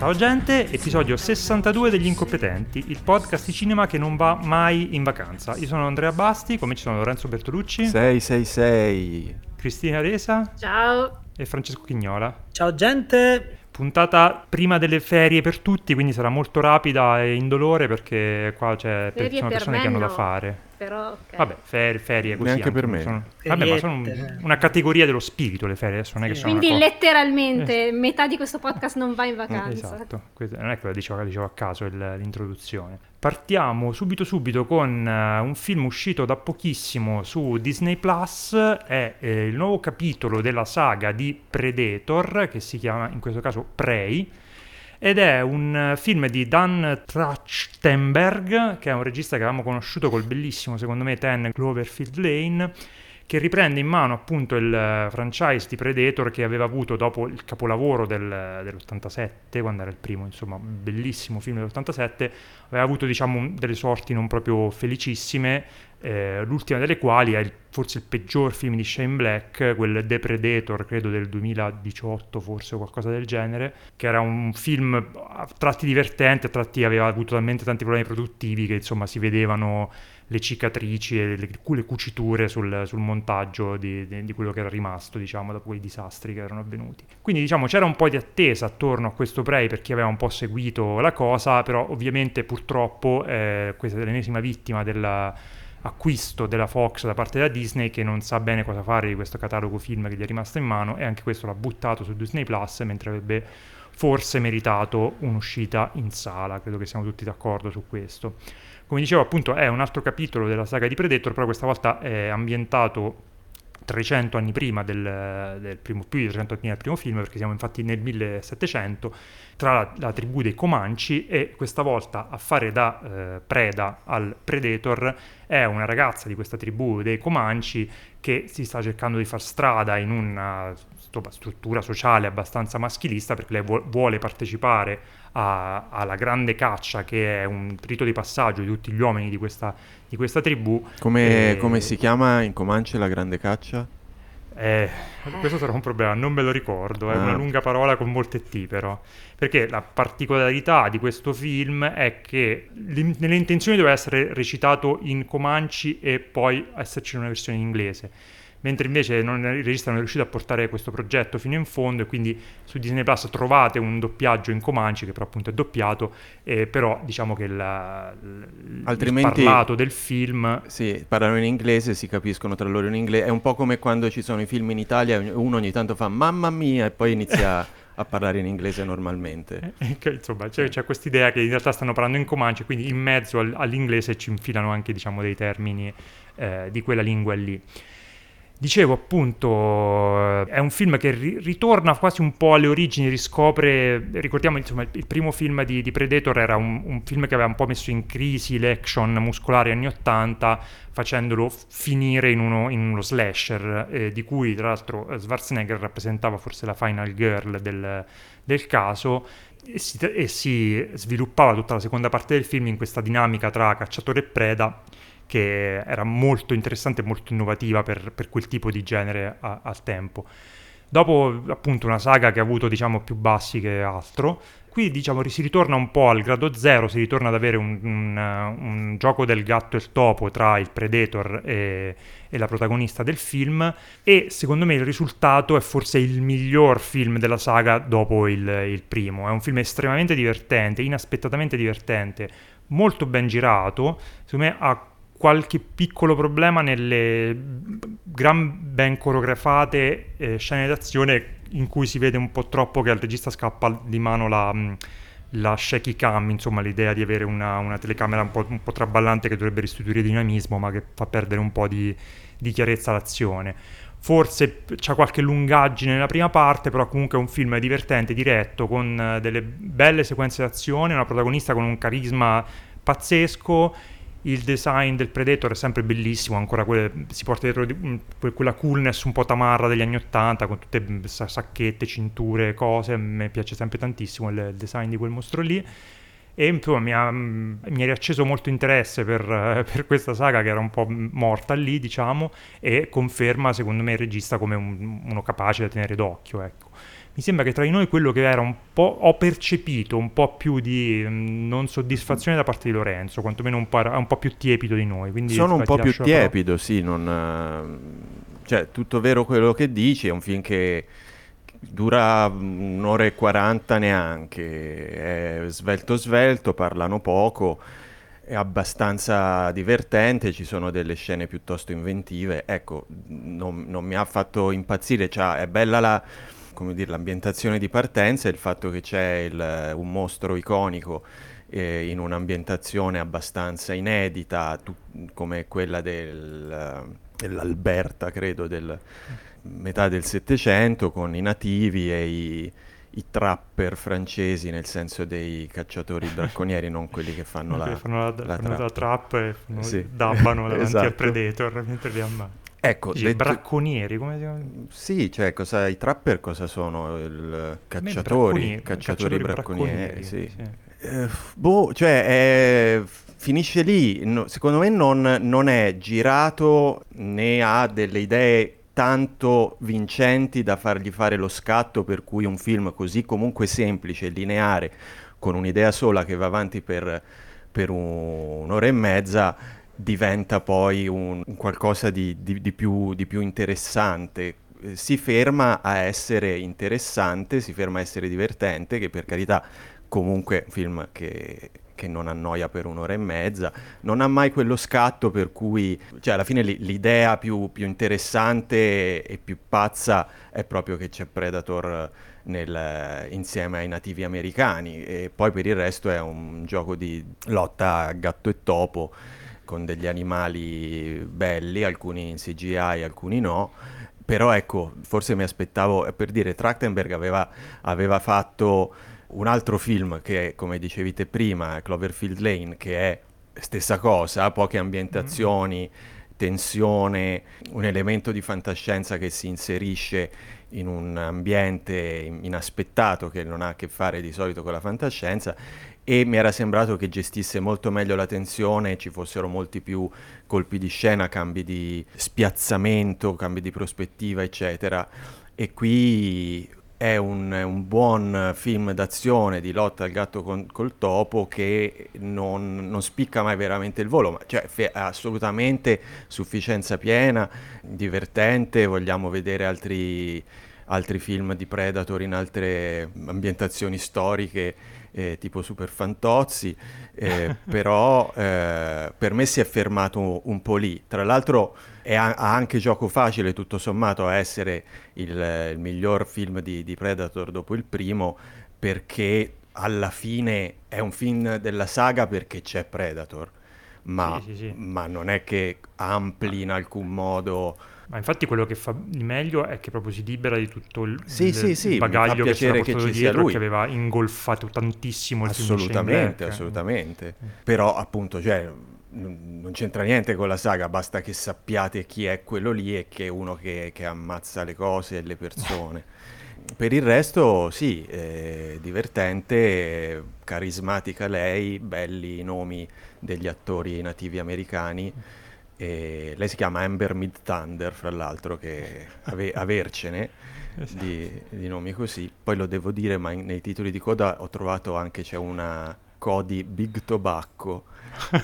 Ciao gente, episodio 62 degli Incompetenti, il podcast di cinema che non va mai in vacanza. Io sono Andrea Basti, come ci sono Lorenzo Bertolucci, 666. Cristina Resa Ciao. e Francesco Chignola. Ciao gente, Puntata prima delle ferie per tutti, quindi sarà molto rapida e indolore perché qua c'è per, Ferie sono per persone che hanno da no. fare. Però, ok. Vabbè, ferie, ferie così. Neanche anche, per me. sono- vabbè, ma sono un- una categoria dello spirito le ferie, adesso non è che Sì. sono Quindi letteralmente metà di questo podcast non va in Eh, vacanza. Esatto, non è che lo dicevo, dicevo a caso il- l'introduzione. Partiamo subito subito con eh, un film uscito da pochissimo su Disney Plus, è eh, il nuovo capitolo della saga di Predator, che si chiama in questo caso Prey, ed è un eh, film di Dan Trachtenberg, che è un regista che avevamo conosciuto col bellissimo, secondo me, Ten Cloverfield Lane, che riprende in mano appunto il eh, franchise di Predator che aveva avuto dopo il capolavoro del- dell'87, quando era il primo, insomma, bellissimo film dell'87, aveva avuto diciamo delle sorti non proprio felicissime, eh, l'ultima delle quali è il- forse il peggior film di Shane Black, quel The Predator, credo del 2018 forse o qualcosa del genere, che era un film a tratti divertente, a tratti aveva avuto talmente tanti problemi produttivi che insomma si vedevano le cicatrici e le, le cuciture sul, sul montaggio di, di- di quello che era rimasto, diciamo, dopo quei disastri che erano avvenuti. Quindi, diciamo, c'era un po' di attesa attorno a questo Prey per chi aveva un po' seguito la cosa, però ovviamente purtroppo eh, questa è l'ennesima vittima dell'acquisto della Fox da parte della Disney che non sa bene cosa fare di questo catalogo film che gli è rimasto in mano e anche questo l'ha buttato su Disney Plus mentre avrebbe forse meritato un'uscita in sala, credo che siamo tutti d'accordo su questo. Come dicevo, appunto, è un altro capitolo della saga di Predator, però questa volta è ambientato 300 anni prima del, del primo, più di 300 anni prima del primo film, perché siamo infatti nel 1700, tra la, la tribù dei Comanci e questa volta a fare da eh, preda al Predator è una ragazza di questa tribù dei Comanci che si sta cercando di far strada in una struttura sociale abbastanza maschilista perché lei vuo- vuole partecipare a- alla grande caccia che è un rito di passaggio di tutti gli uomini di questa, di questa tribù. Come, E- come si chiama in Comanche la grande caccia? Eh, questo sarà un problema, non me lo ricordo, è Ah. una lunga parola con molte T però, perché la particolarità di questo film è che nelle intenzioni doveva essere recitato in Comanci e poi esserci una versione in inglese, mentre invece non- il regista non è riuscito a portare questo progetto fino in fondo e quindi su Disney Plus trovate un doppiaggio in Comanci che però appunto è doppiato, eh, però diciamo che la- l- Altrimenti- il parlato del film Sì, parlano in inglese, si capiscono tra loro in inglese. È un po' come quando ci sono i film in Italia, uno ogni tanto fa mamma mia e poi inizia a parlare in inglese normalmente. Eh, che, insomma, c'è, c'è quest'idea che in realtà stanno parlando in Comanche, quindi in mezzo al- all'inglese ci infilano anche, diciamo, dei termini eh, di quella lingua lì. Dicevo appunto, eh, è un film che ri- ritorna quasi un po' alle origini, riscopre, ricordiamo insomma il, primo film di, di Predator era un, un film che aveva un po' messo in crisi l'action muscolare anni 80 facendolo finire in uno, in uno slasher, eh, di cui tra l'altro eh, Schwarzenegger rappresentava forse la final girl del, del caso e si, e si sviluppava tutta la seconda parte del film in questa dinamica tra cacciatore e preda che era molto interessante e molto innovativa per, per quel tipo di genere a- al tempo. Dopo appunto una saga che ha avuto diciamo più bassi che altro, qui diciamo si ritorna un po' al grado zero, si ritorna ad avere un, un, un gioco del gatto e il topo tra il Predator e, e la protagonista del film e secondo me il risultato è forse il miglior film della saga dopo il, il primo. È un film estremamente divertente, inaspettatamente divertente, molto ben girato, secondo me ha qualche piccolo problema nelle gran ben coreografate eh, scene d'azione in cui si vede un po' troppo che al regista scappa di mano la, mh, la shaky cam, insomma l'idea di avere una, una telecamera un po', un po' traballante che dovrebbe restituire dinamismo ma che fa perdere un po' di, di chiarezza all'azione. Forse c'è qualche lungaggine nella prima parte, però comunque è un film divertente, diretto, con eh, delle belle sequenze d'azione, una protagonista con un carisma pazzesco il design del Predator è sempre bellissimo, ancora quelle, si porta dietro di, mm, quella coolness un po' tamarra degli anni Ottanta, con tutte mm, sacchette, cinture, cose, me piace sempre tantissimo il, il design di quel mostro lì. E insomma, mi, ha, mm, mi ha riacceso molto interesse per, per, questa saga che era un po' morta lì, diciamo, e conferma secondo me il regista come un, uno capace da tenere d'occhio, ecco mi sembra che tra di noi quello che era un po' ho percepito un po' più di mh, mm, non soddisfazione da parte di Lorenzo, quantomeno un po', un po più tiepido di noi. Quindi, Sono un po' più tiepido, sì, non, uh, cioè tutto vero quello che dici, è un film che dura un'ora e quaranta neanche, è svelto svelto, parlano poco, è abbastanza divertente, ci sono delle scene piuttosto inventive, ecco, non, non mi ha fatto impazzire, cioè, è bella la dire, l'ambientazione di partenza e il fatto che c'è il, un mostro iconico eh, in un'ambientazione abbastanza inedita, tu, come quella del, dell'Alberta, credo, del metà del Settecento, con i nativi e i, i trapper francesi, nel senso dei cacciatori bracconieri, non quelli che fanno, la, fanno la, la, fanno trap. la trap e fanno, sì. dabbano davanti esatto. al Predator mentre li ammazza. Ecco, Dici, detto... bracconieri, come si chiama? Sì, cioè cosa, i trapper cosa sono? Il cacciatori, cacciatori, bracconieri, bracconieri sì. sì. Eh, boh, cioè è... finisce lì, no, secondo me non, non è girato né ha delle idee tanto vincenti da fargli fare lo scatto per cui un film così comunque semplice, lineare, con un'idea sola che va avanti per, per un, un'ora e mezza, diventa poi un, un qualcosa di, di, di, più, di, più, interessante. Si ferma a essere interessante, si ferma a essere divertente, che per carità comunque un film che, che non annoia per un'ora e mezza, non ha mai quello scatto per cui, cioè alla fine l'idea più, più interessante e più pazza è proprio che c'è Predator nel, insieme ai nativi americani e poi per il resto è un gioco di lotta gatto e topo con degli animali belli, alcuni in CGI, alcuni no. Però ecco, forse mi aspettavo, per dire, Trachtenberg aveva, aveva fatto un altro film che, come dicevi te prima, Cloverfield Lane, che è stessa cosa, poche ambientazioni, mm. tensione, un elemento di fantascienza che si inserisce in un ambiente inaspettato che non ha a che fare di solito con la fantascienza e mi era sembrato che gestisse molto meglio la tensione, ci fossero molti più colpi di scena, cambi di spiazzamento, cambi di prospettiva, eccetera. E qui è un, un buon film d'azione di lotta al gatto con, col topo che non, non, spicca mai veramente il volo, ma cioè fe- assolutamente sufficienza piena, divertente, vogliamo vedere altri, altri film di Predator in altre ambientazioni storiche eh, tipo Super Fantozzi, eh, però eh, per me si è fermato un po' lì. Tra l'altro è ha anche gioco facile tutto sommato a essere il, il miglior film di, di Predator dopo il primo perché alla fine è un film della saga perché c'è Predator. Ma, sì, sì, sì. ma non è che ampli in alcun modo ma infatti quello che fa di meglio è che proprio si libera di tutto il, sì, il, sì, sì, bagaglio che c'era portato che dietro lui. che aveva ingolfato tantissimo il assolutamente, assolutamente. Mm. Però appunto, cioè, non c'entra niente con la saga, basta che sappiate chi è quello lì e che è uno che, che ammazza le cose e le persone. per il resto, sì, eh, divertente, carismatica lei, belli i nomi degli attori nativi americani. E lei si chiama Amber Mid Thunder, fra l'altro, che ave- avercene esatto. di, di, nomi così. Poi lo devo dire, ma in, nei titoli di coda ho trovato anche c'è una Cody Big Tobacco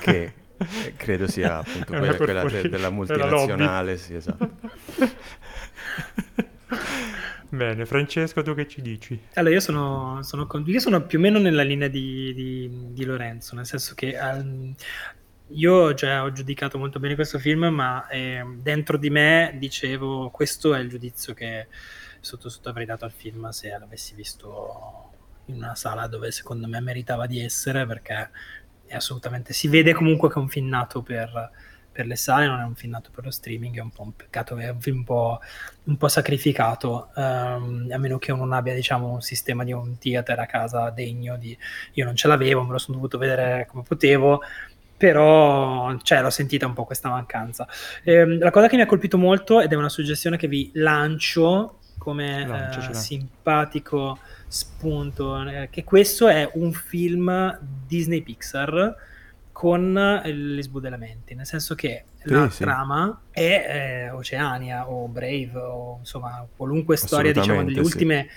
che credo sia appunto quella, quella de- della multinazionale. Sì, esatto. Bene, Francesco, tu che ci dici? Allora, io sono, sono, io sono più o meno nella linea di, di, di Lorenzo, nel senso che um, io già ho giudicato molto bene questo film, ma eh, dentro di me dicevo questo è il giudizio che sotto sotto avrei dato al film se l'avessi visto in una sala dove secondo me meritava di essere, perché è assolutamente si vede comunque che è un film nato per, per le sale, non è un film nato per lo streaming, è un po' un peccato, è un film un po', un po sacrificato, um, a meno che uno non abbia diciamo un sistema di un theater a casa degno di... Io non ce l'avevo, me lo sono dovuto vedere come potevo però cioè, l'ho sentita un po' questa mancanza. Eh, la cosa che mi ha colpito molto, ed è una suggestione che vi lancio come eh, simpatico spunto, eh, che questo è un film Disney Pixar con le sbudellamenti, nel senso che sì, la sì. trama è eh, Oceania o Brave o insomma qualunque storia diciamo delle sì. ultime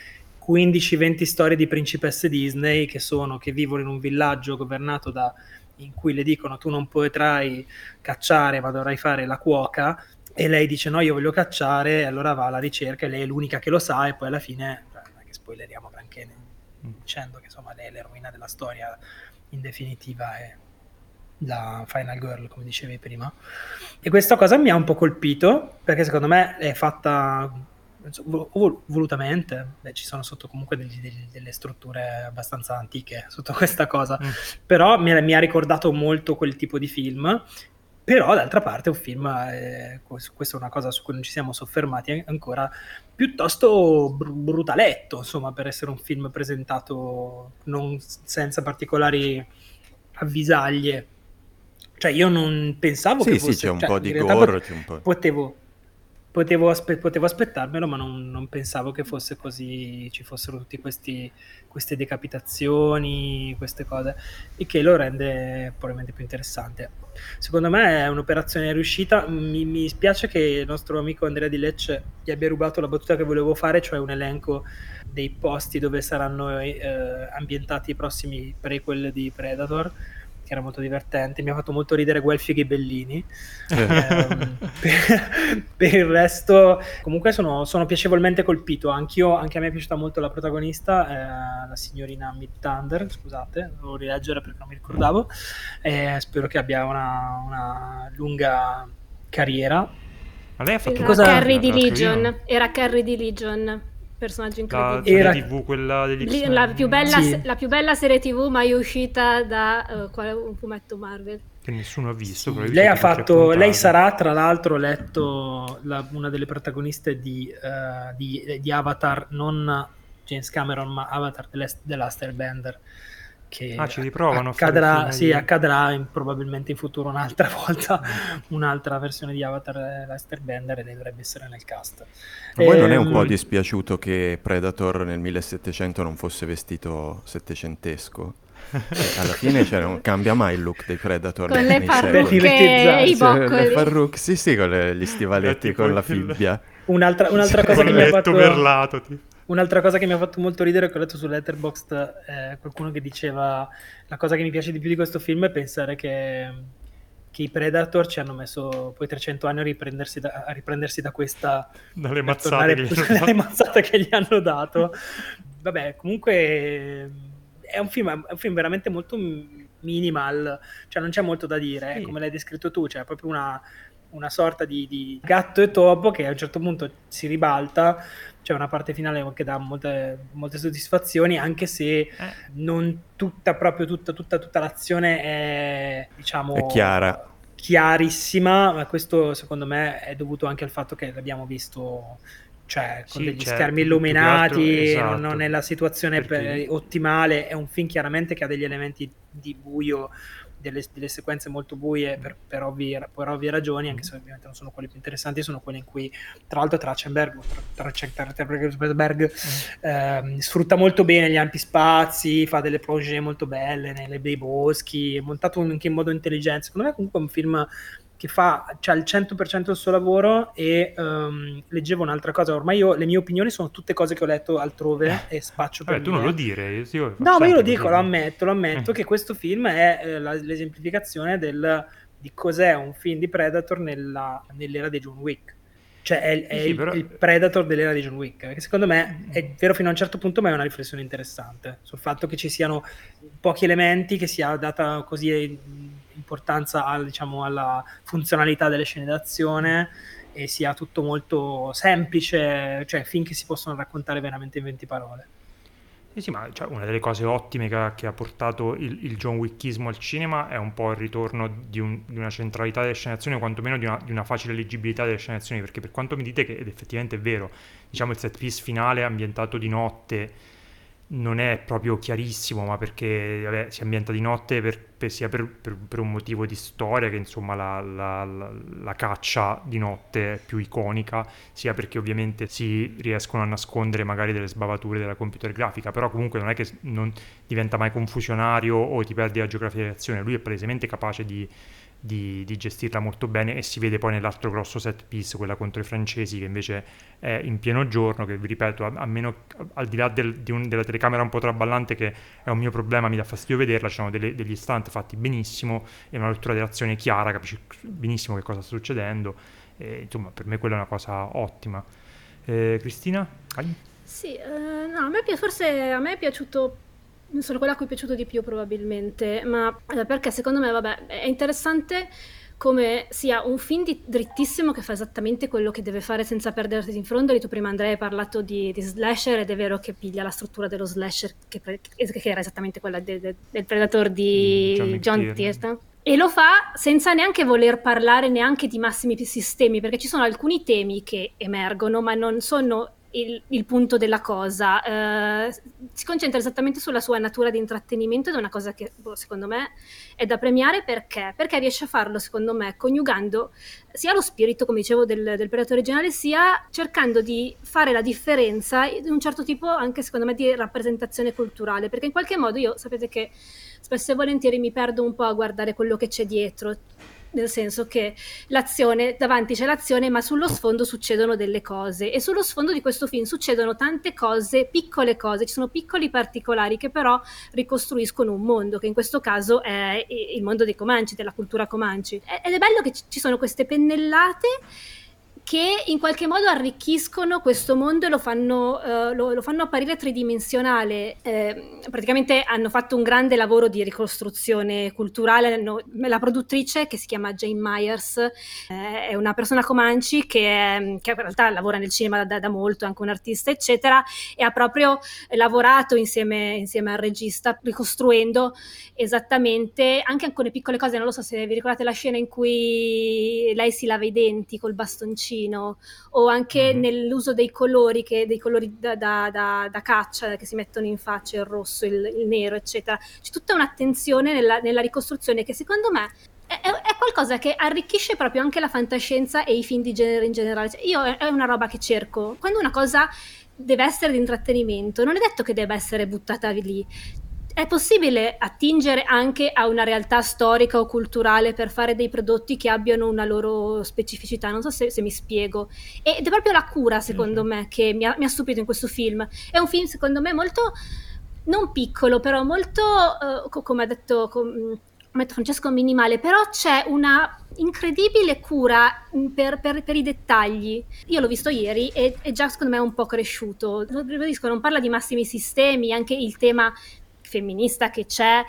15-20 storie di principesse Disney che sono che vivono in un villaggio governato da in cui le dicono tu non potrai cacciare ma dovrai fare la cuoca e lei dice no io voglio cacciare e allora va alla ricerca e lei è l'unica che lo sa e poi alla fine non è che spoileriamo granché dicendo che insomma lei è l'eroina della storia in definitiva è la Final Girl, come dicevi prima. E questa cosa mi ha un po' colpito, perché secondo me è fatta volutamente, Beh, ci sono sotto comunque degli, degli, delle strutture abbastanza antiche sotto questa cosa, mm. però mi, mi, ha ricordato molto quel tipo di film, però d'altra parte è un film, eh, questa è una cosa su cui non ci siamo soffermati ancora, piuttosto br- brutaletto, insomma, per essere un film presentato non, senza particolari avvisaglie. Cioè, io non pensavo sì, che fosse... Sì, c'è un cioè, po' di gore, po'... Potevo, potevo, aspe- potevo aspettarmelo, ma non, non, pensavo che fosse così, ci fossero tutte queste decapitazioni, queste cose, e che lo rende probabilmente più interessante. Secondo me è un'operazione riuscita. Mi, mi spiace che il nostro amico Andrea Di Lecce gli abbia rubato la battuta che volevo fare, cioè un elenco dei posti dove saranno eh, ambientati i prossimi prequel di Predator che era molto divertente. Mi ha fatto molto ridere Guelfi Ghibellini. eh, per, per, il resto, comunque, sono, sono piacevolmente colpito. Anch'io, anche a me è piaciuta molto la protagonista, eh, la signorina Mid Thunder. Scusate, devo rileggere perché non mi ricordavo. Eh, spero che abbia una, una lunga carriera. Ma lei ha fatto cosa... Carrie di Legion. Era Carrie di Legion personaggio incredibile. La serie tv, quella degli Lì, la, più bella, sì. la più bella serie tv mai uscita da uh, un fumetto Marvel. Che nessuno ha visto. Sì. Lei ha fatto, lei sarà tra l'altro letto la, una delle protagoniste di, uh, di, di, Avatar, non James Cameron, ma Avatar dell'Aster Bender che ah, ci riprovano accadrà, sì, di... accadrà in, probabilmente in futuro un'altra volta un'altra versione di Avatar eh, Lester Bender e lei dovrebbe essere nel cast. Ma poi non è un ehm, po' dispiaciuto che Predator nel 1700 non fosse vestito settecentesco? alla fine cioè, non cambia mai il look dei Predator con le parrucche i boccoli. Le parrucche, sì sì con le, gli stivaletti con la fibbia. Un'altra, un'altra cosa che mi ha fatto perlato tipo Un'altra cosa che mi ha fatto molto ridere è che ho letto su Letterboxd eh, qualcuno che diceva la cosa che mi piace di più di questo film è pensare che, che i Predator ci hanno messo poi 300 anni a riprendersi da, a riprendersi da questa dalle mazzate, che gli, dalle mazzate che gli hanno dato. Vabbè, comunque è un film, è un film veramente molto minimal, cioè non c'è molto da dire, sì. come l'hai descritto tu, cioè proprio una, una sorta di, di, gatto e topo che a un certo punto si ribalta c'è una parte finale che dà molte, molte soddisfazioni, anche se eh. non tutta, proprio tutta, tutta, tutta l'azione è, diciamo... È chiara. Chiarissima, ma questo secondo me è dovuto anche al fatto che l'abbiamo visto cioè con sì, degli certo, schermi illuminati, esatto. non è la situazione per, ottimale, è un film chiaramente che ha degli elementi di buio delle, delle sequenze molto buie per, per, ovvie, per, ovvie, ragioni, anche se ovviamente non sono quelle più interessanti, sono quelle in cui, tra l'altro, Trachtenberg, Trachtenberg mm. ehm, sfrutta molto bene gli ampi spazi, fa delle plongée molto belle nei, nei boschi, è montato anche in modo intelligente. Secondo me, comunque, è un film che fa cioè, il 100% del suo lavoro e um, leggevo un'altra cosa, ormai io le mie opinioni sono tutte cose che ho letto altrove e spaccio per Vabbè, tu non lo dire, io No, ma io lo dico, lo ammetto, lo ammetto eh. che questo film è eh, la, l'esemplificazione del, di cos'è un film di Predator nella, nell'era di John Wick. Cioè è, è sì, il, però... il, Predator dell'era di John Wick, perché secondo me è vero fino a un certo punto, ma è una riflessione interessante sul fatto che ci siano pochi elementi, che sia data così importanza al, diciamo, alla funzionalità delle scene d'azione e sia tutto molto semplice, cioè finché si possono raccontare veramente in 20 parole. Sì, sì, ma cioè, una delle cose ottime che che ha portato il, il, John Wickismo al cinema è un po' il ritorno di, un, di una centralità delle scene d'azione, o quantomeno di una, di una, facile leggibilità delle scene d'azione, perché per quanto mi dite che, ed effettivamente è vero, diciamo il set piece finale ambientato di notte, non è proprio chiarissimo, ma perché vabbè, si ambienta di notte per, per, sia per, per, un motivo di storia che insomma la, la, la, la, caccia di notte è più iconica, sia perché ovviamente si riescono a nascondere magari delle sbavature della computer grafica, però comunque non è che non diventa mai confusionario o ti perdi la geografia di azione, lui è palesemente capace di di, di, gestirla molto bene e si vede poi nell'altro grosso set piece, quella contro i francesi che invece è in pieno giorno, che vi ripeto, a, a meno, al di là del, di un, della telecamera un po' traballante che è un mio problema, mi dà fastidio vederla, ci sono delle, degli stunt fatti benissimo e una lettura dell'azione chiara, capisci benissimo che cosa sta succedendo, e, insomma per me quella è una cosa ottima. Eh, Cristina? Vai. Sì, eh, no, a me, forse a me è piaciuto sono quella a cui è piaciuto di più probabilmente, ma eh, perché secondo me, vabbè, è interessante come sia un film di, drittissimo che fa esattamente quello che deve fare senza perdersi in frondoli. Tu prima Andrea hai parlato di, di, slasher ed è vero che piglia la struttura dello slasher che, che era esattamente quella de, de, del Predator di mm, John, Tierney. E lo fa senza neanche voler parlare neanche di massimi sistemi, perché ci sono alcuni temi che emergono, ma non sono il, il, punto della cosa. Eh, si concentra esattamente sulla sua natura di intrattenimento ed è una cosa che boh, secondo me è da premiare perché? Perché riesce a farlo, secondo me, coniugando sia lo spirito, come dicevo, del, del predato originale, sia cercando di fare la differenza di un certo tipo anche, secondo me, di rappresentazione culturale. Perché in qualche modo io sapete che spesso e volentieri mi perdo un po' a guardare quello che c'è dietro nel senso che l'azione, davanti c'è l'azione, ma sullo sfondo succedono delle cose e sullo sfondo di questo film succedono tante cose, piccole cose, ci sono piccoli particolari che però ricostruiscono un mondo, che in questo caso è il mondo dei Comanci, della cultura Comanci. Ed è bello che ci sono queste pennellate che in qualche modo arricchiscono questo mondo e lo fanno, uh, lo, lo fanno apparire tridimensionale. Eh, praticamente hanno fatto un grande lavoro di ricostruzione culturale. No, la produttrice, che si chiama Jane Myers, eh, è una persona comanci che, che, in realtà lavora nel cinema da, da, molto, è anche un artista, eccetera, e ha proprio lavorato insieme, insieme al regista, ricostruendo esattamente anche alcune piccole cose. Non lo so se vi ricordate la scena in cui lei si lava i denti col bastoncino vicino o anche mm-hmm. nell'uso dei colori, che, dei colori da, da, da, da, caccia che si mettono in faccia, il rosso, il, il nero, eccetera. C'è tutta un'attenzione nella, nella ricostruzione che secondo me è, è, qualcosa che arricchisce proprio anche la fantascienza e i film di genere in generale. Cioè, io è una roba che cerco. Quando una cosa deve essere di intrattenimento, non è detto che debba essere buttata lì è possibile attingere anche a una realtà storica o culturale per fare dei prodotti che abbiano una loro specificità. Non so se, se mi spiego. Ed è proprio la cura, secondo mm-hmm. me, che mi ha, mi ha, stupito in questo film. È un film, secondo me, molto non piccolo, però molto, uh, come ha detto. Com- Francesco minimale, però c'è una incredibile cura mm, per, per, per, i dettagli. Io l'ho visto ieri e, e già secondo me è un po' cresciuto. Lo ribadisco, non parla di massimi sistemi, anche il tema femminista che c'è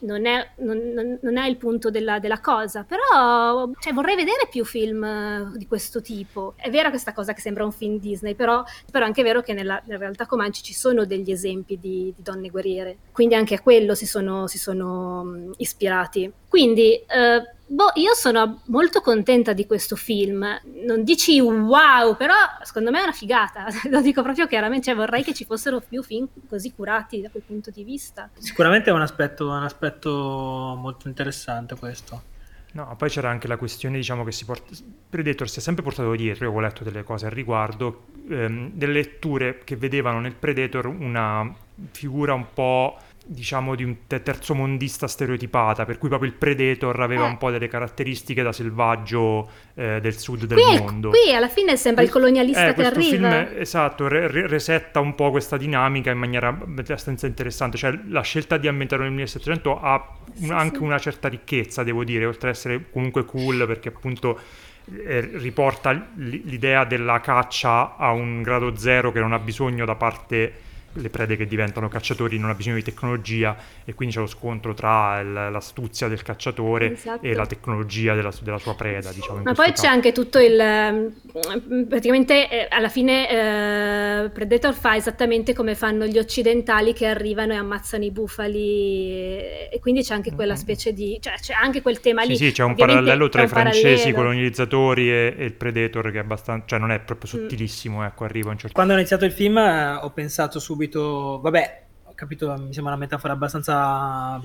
non è, non, non è il punto della, della cosa, però cioè, vorrei vedere più film eh, di questo tipo. È vera questa cosa che sembra un film Disney, però, però è anche vero che nella, nella, realtà Comanci ci sono degli esempi di, di donne guerriere, quindi anche a quello si sono, si sono um, ispirati. Quindi eh, Boh, io sono molto contenta di questo film. Non dici wow, però secondo me è una figata. Lo dico proprio chiaramente. Cioè, vorrei che ci fossero più film così curati da quel punto di vista. Sicuramente è un aspetto, un aspetto molto interessante questo. No, poi c'era anche la questione, diciamo, che si porta... Predator si è sempre portato dietro, io ho letto delle cose al riguardo, ehm, delle letture che vedevano nel Predator una figura un po' diciamo di un terzo mondista stereotipata, per cui proprio il Predator aveva eh. un po' delle caratteristiche da selvaggio eh, del sud del qui mondo. Qui alla fine sembra il colonialista eh, che arriva. Film, esatto, re- resetta un po' questa dinamica in maniera abbastanza interessante, cioè la scelta di ambientarlo nel 1700 ha un, anche sì. una certa ricchezza, devo dire, oltre ad essere comunque cool perché appunto eh, riporta l'idea della caccia a un grado zero che non ha bisogno da parte le prede che diventano cacciatori non ha bisogno di tecnologia e quindi c'è lo scontro tra il, l'astuzia del cacciatore esatto. e la tecnologia della, della sua preda. Diciamo, Ma poi caso. c'è anche tutto il... Ehm, praticamente eh, alla fine eh, Predator fa esattamente come fanno gli occidentali che arrivano e ammazzano i bufali e, e quindi c'è anche quella mm-hmm. specie di... cioè c'è anche quel tema sì, lì. Sì, c'è un Ovviamente parallelo tra i francesi parallelo. colonizzatori e, e, il Predator che è abbastanza... cioè non è proprio mm. sottilissimo, mm. ecco, arriva un certo... Quando ho iniziato il film eh, ho pensato subito subito, vabbè, capito, mi sembra una metafora abbastanza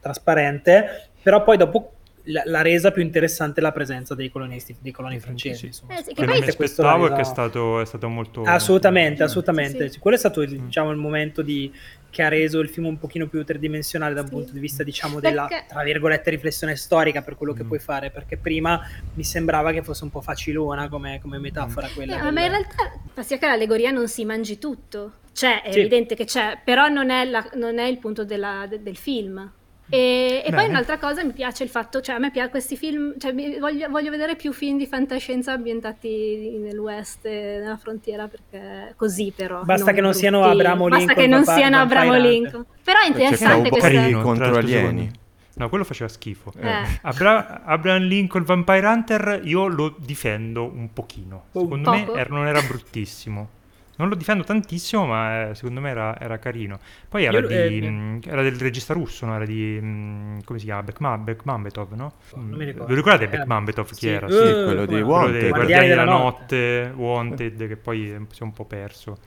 trasparente, però poi dopo la, resa più interessante è la presenza dei colonisti, dei coloni francesi. Sì. Eh sì, che poi mi aspettavo resa... che è stato, è stato molto... Assolutamente, molto assolutamente. Sì, Quello è stato mm. diciamo, il momento di, che ha reso il film un pochino più tridimensionale da un punto di vista, diciamo, della, perché... tra virgolette, riflessione storica per quello che mm. puoi fare, perché prima mi sembrava che fosse un po' facilona come, come metafora mm. quella. Eh, del... Ma in realtà, sia che l'allegoria non si mangi tutto. C'è, è evidente che c'è, però non è, la, non è il punto della, de, del film. E, e poi un'altra cosa mi piace il fatto, cioè a me piace questi film, cioè voglio, voglio, vedere più film di fantascienza ambientati nell'West, nella frontiera, perché così però. Basta che non brutti. siano Abramo Lincoln. Basta che non siano Abramo Lincoln. Però è interessante questo. Carino, contro alieni. No, quello faceva schifo. Eh. Abra- Abraham Lincoln Vampire Hunter io lo difendo un pochino. Secondo un me era, non era bruttissimo. Non lo difendo tantissimo, ma eh, secondo me era, era carino. Poi era, Io, di, eh, mh, era, del regista russo, no? Era di... Mh, come si chiama? Bekmambetov, no? Non mi ricordo. Vi ricordate Bekmambetov chi era? Sì, uh, quello di Wanted. Dei Guardiani della Notte, Wanted, che poi si è un po' perso.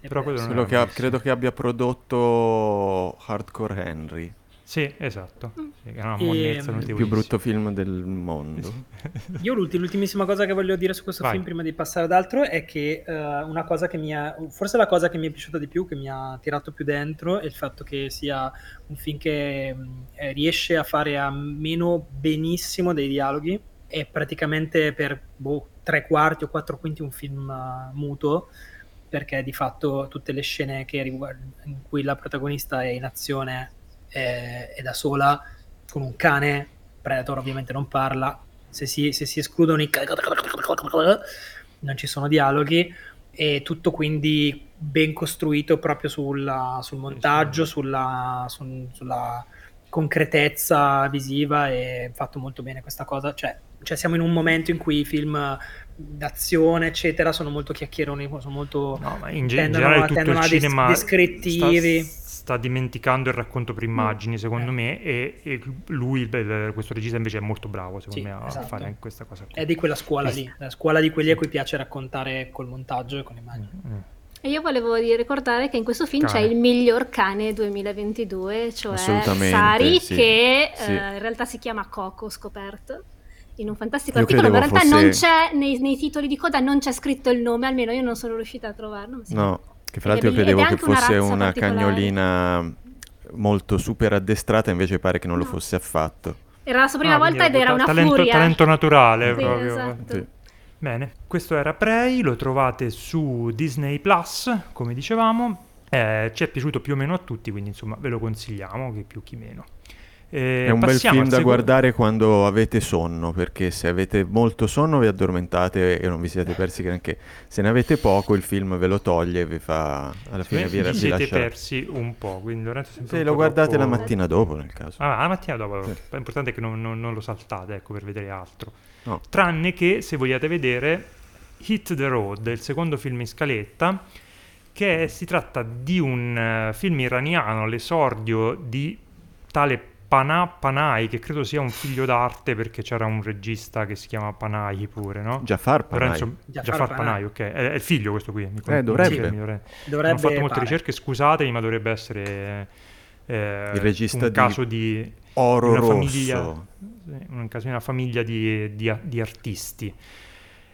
Però quello, quello che ha, credo che abbia prodotto Hardcore Henry. Sì, esatto. Mm. Sì, è una monnezza Il più brutto film del mondo. Io l'ultimissima cosa che voglio dire su questo Vai. film prima di passare ad altro è che uh, una cosa che mi ha... Forse la cosa che mi è piaciuta di più, che mi ha tirato più dentro, è il fatto che sia un film che eh, riesce a fare a meno benissimo dei dialoghi. È praticamente per boh, tre quarti o quattro quinti un film uh, muto perché di fatto tutte le scene riguard- in cui la protagonista è in azione è, è da sola con un cane, Predator ovviamente non parla, se si, se si escludono i non ci sono dialoghi e tutto quindi ben costruito proprio sulla, sul montaggio, sulla, su, sulla, concretezza visiva e fatto molto bene questa cosa. Cioè, cioè, siamo in un momento in cui i film d'azione, eccetera, sono molto chiacchieroni, sono molto... No, ma in, tendono, generale tutto il cinema descrittivi. Sta, sta dimenticando il racconto per immagini, mm. secondo eh. me, e, e lui, questo regista invece è molto bravo, secondo sì, me, a esatto. fare questa cosa. Qui. È di quella scuola lì, la scuola di quelli a cui piace raccontare col montaggio e con le immagini. Mm. mm. E io volevo ricordare che in questo film cane. c'è il miglior cane 2022, cioè Sari, sì. che sì. Eh, in realtà si chiama Coco, scoperto in un fantastico io articolo, ma in realtà fosse... non c'è nei, nei, titoli di coda non c'è scritto il nome, almeno io non sono riuscita a trovarlo. No, che fra l'altro io credevo che fosse una, una cagnolina molto super addestrata, invece pare che non no. lo fosse affatto. Era la sua prima ah, volta ed era una talento, furia. Talento naturale sì, proprio. Esatto. Sì. Bene, questo era Prey, lo trovate su Disney Plus, come dicevamo. Eh, ci è piaciuto più o meno a tutti, quindi insomma ve lo consigliamo, che più chi meno. Eh, è un bel film da secondo... guardare quando avete sonno, perché se avete molto sonno vi addormentate e non vi siete persi granché. Se ne avete poco, il film ve lo toglie e vi fa alla fine vi, vi siete lascia... persi un po'. Quindi Lorenzo se lo guardate troppo... la mattina dopo, nel caso. Ah, la mattina dopo. Sì. L'importante è che non, non, non, lo saltate, ecco, per vedere altro. No. Tranne che se vogliate vedere Hit the Road, il secondo film in scaletta, che si tratta di un uh, film iraniano, l'esordio di tale Panà Panai, che credo sia un figlio d'arte perché c'era un regista che si chiama Panai pure, no? Jafar Panai. Lorenzo, Jafar, Jafar Panai, ok. È, è, il figlio questo qui. Mi eh, dovrebbe. Sì, dovrebbe. dovrebbe. Ho fatto molte pare. ricerche, scusatemi, ma dovrebbe essere eh, il regista un caso di Oro una Rosso. Famiglia, un caso di una famiglia di, di, di artisti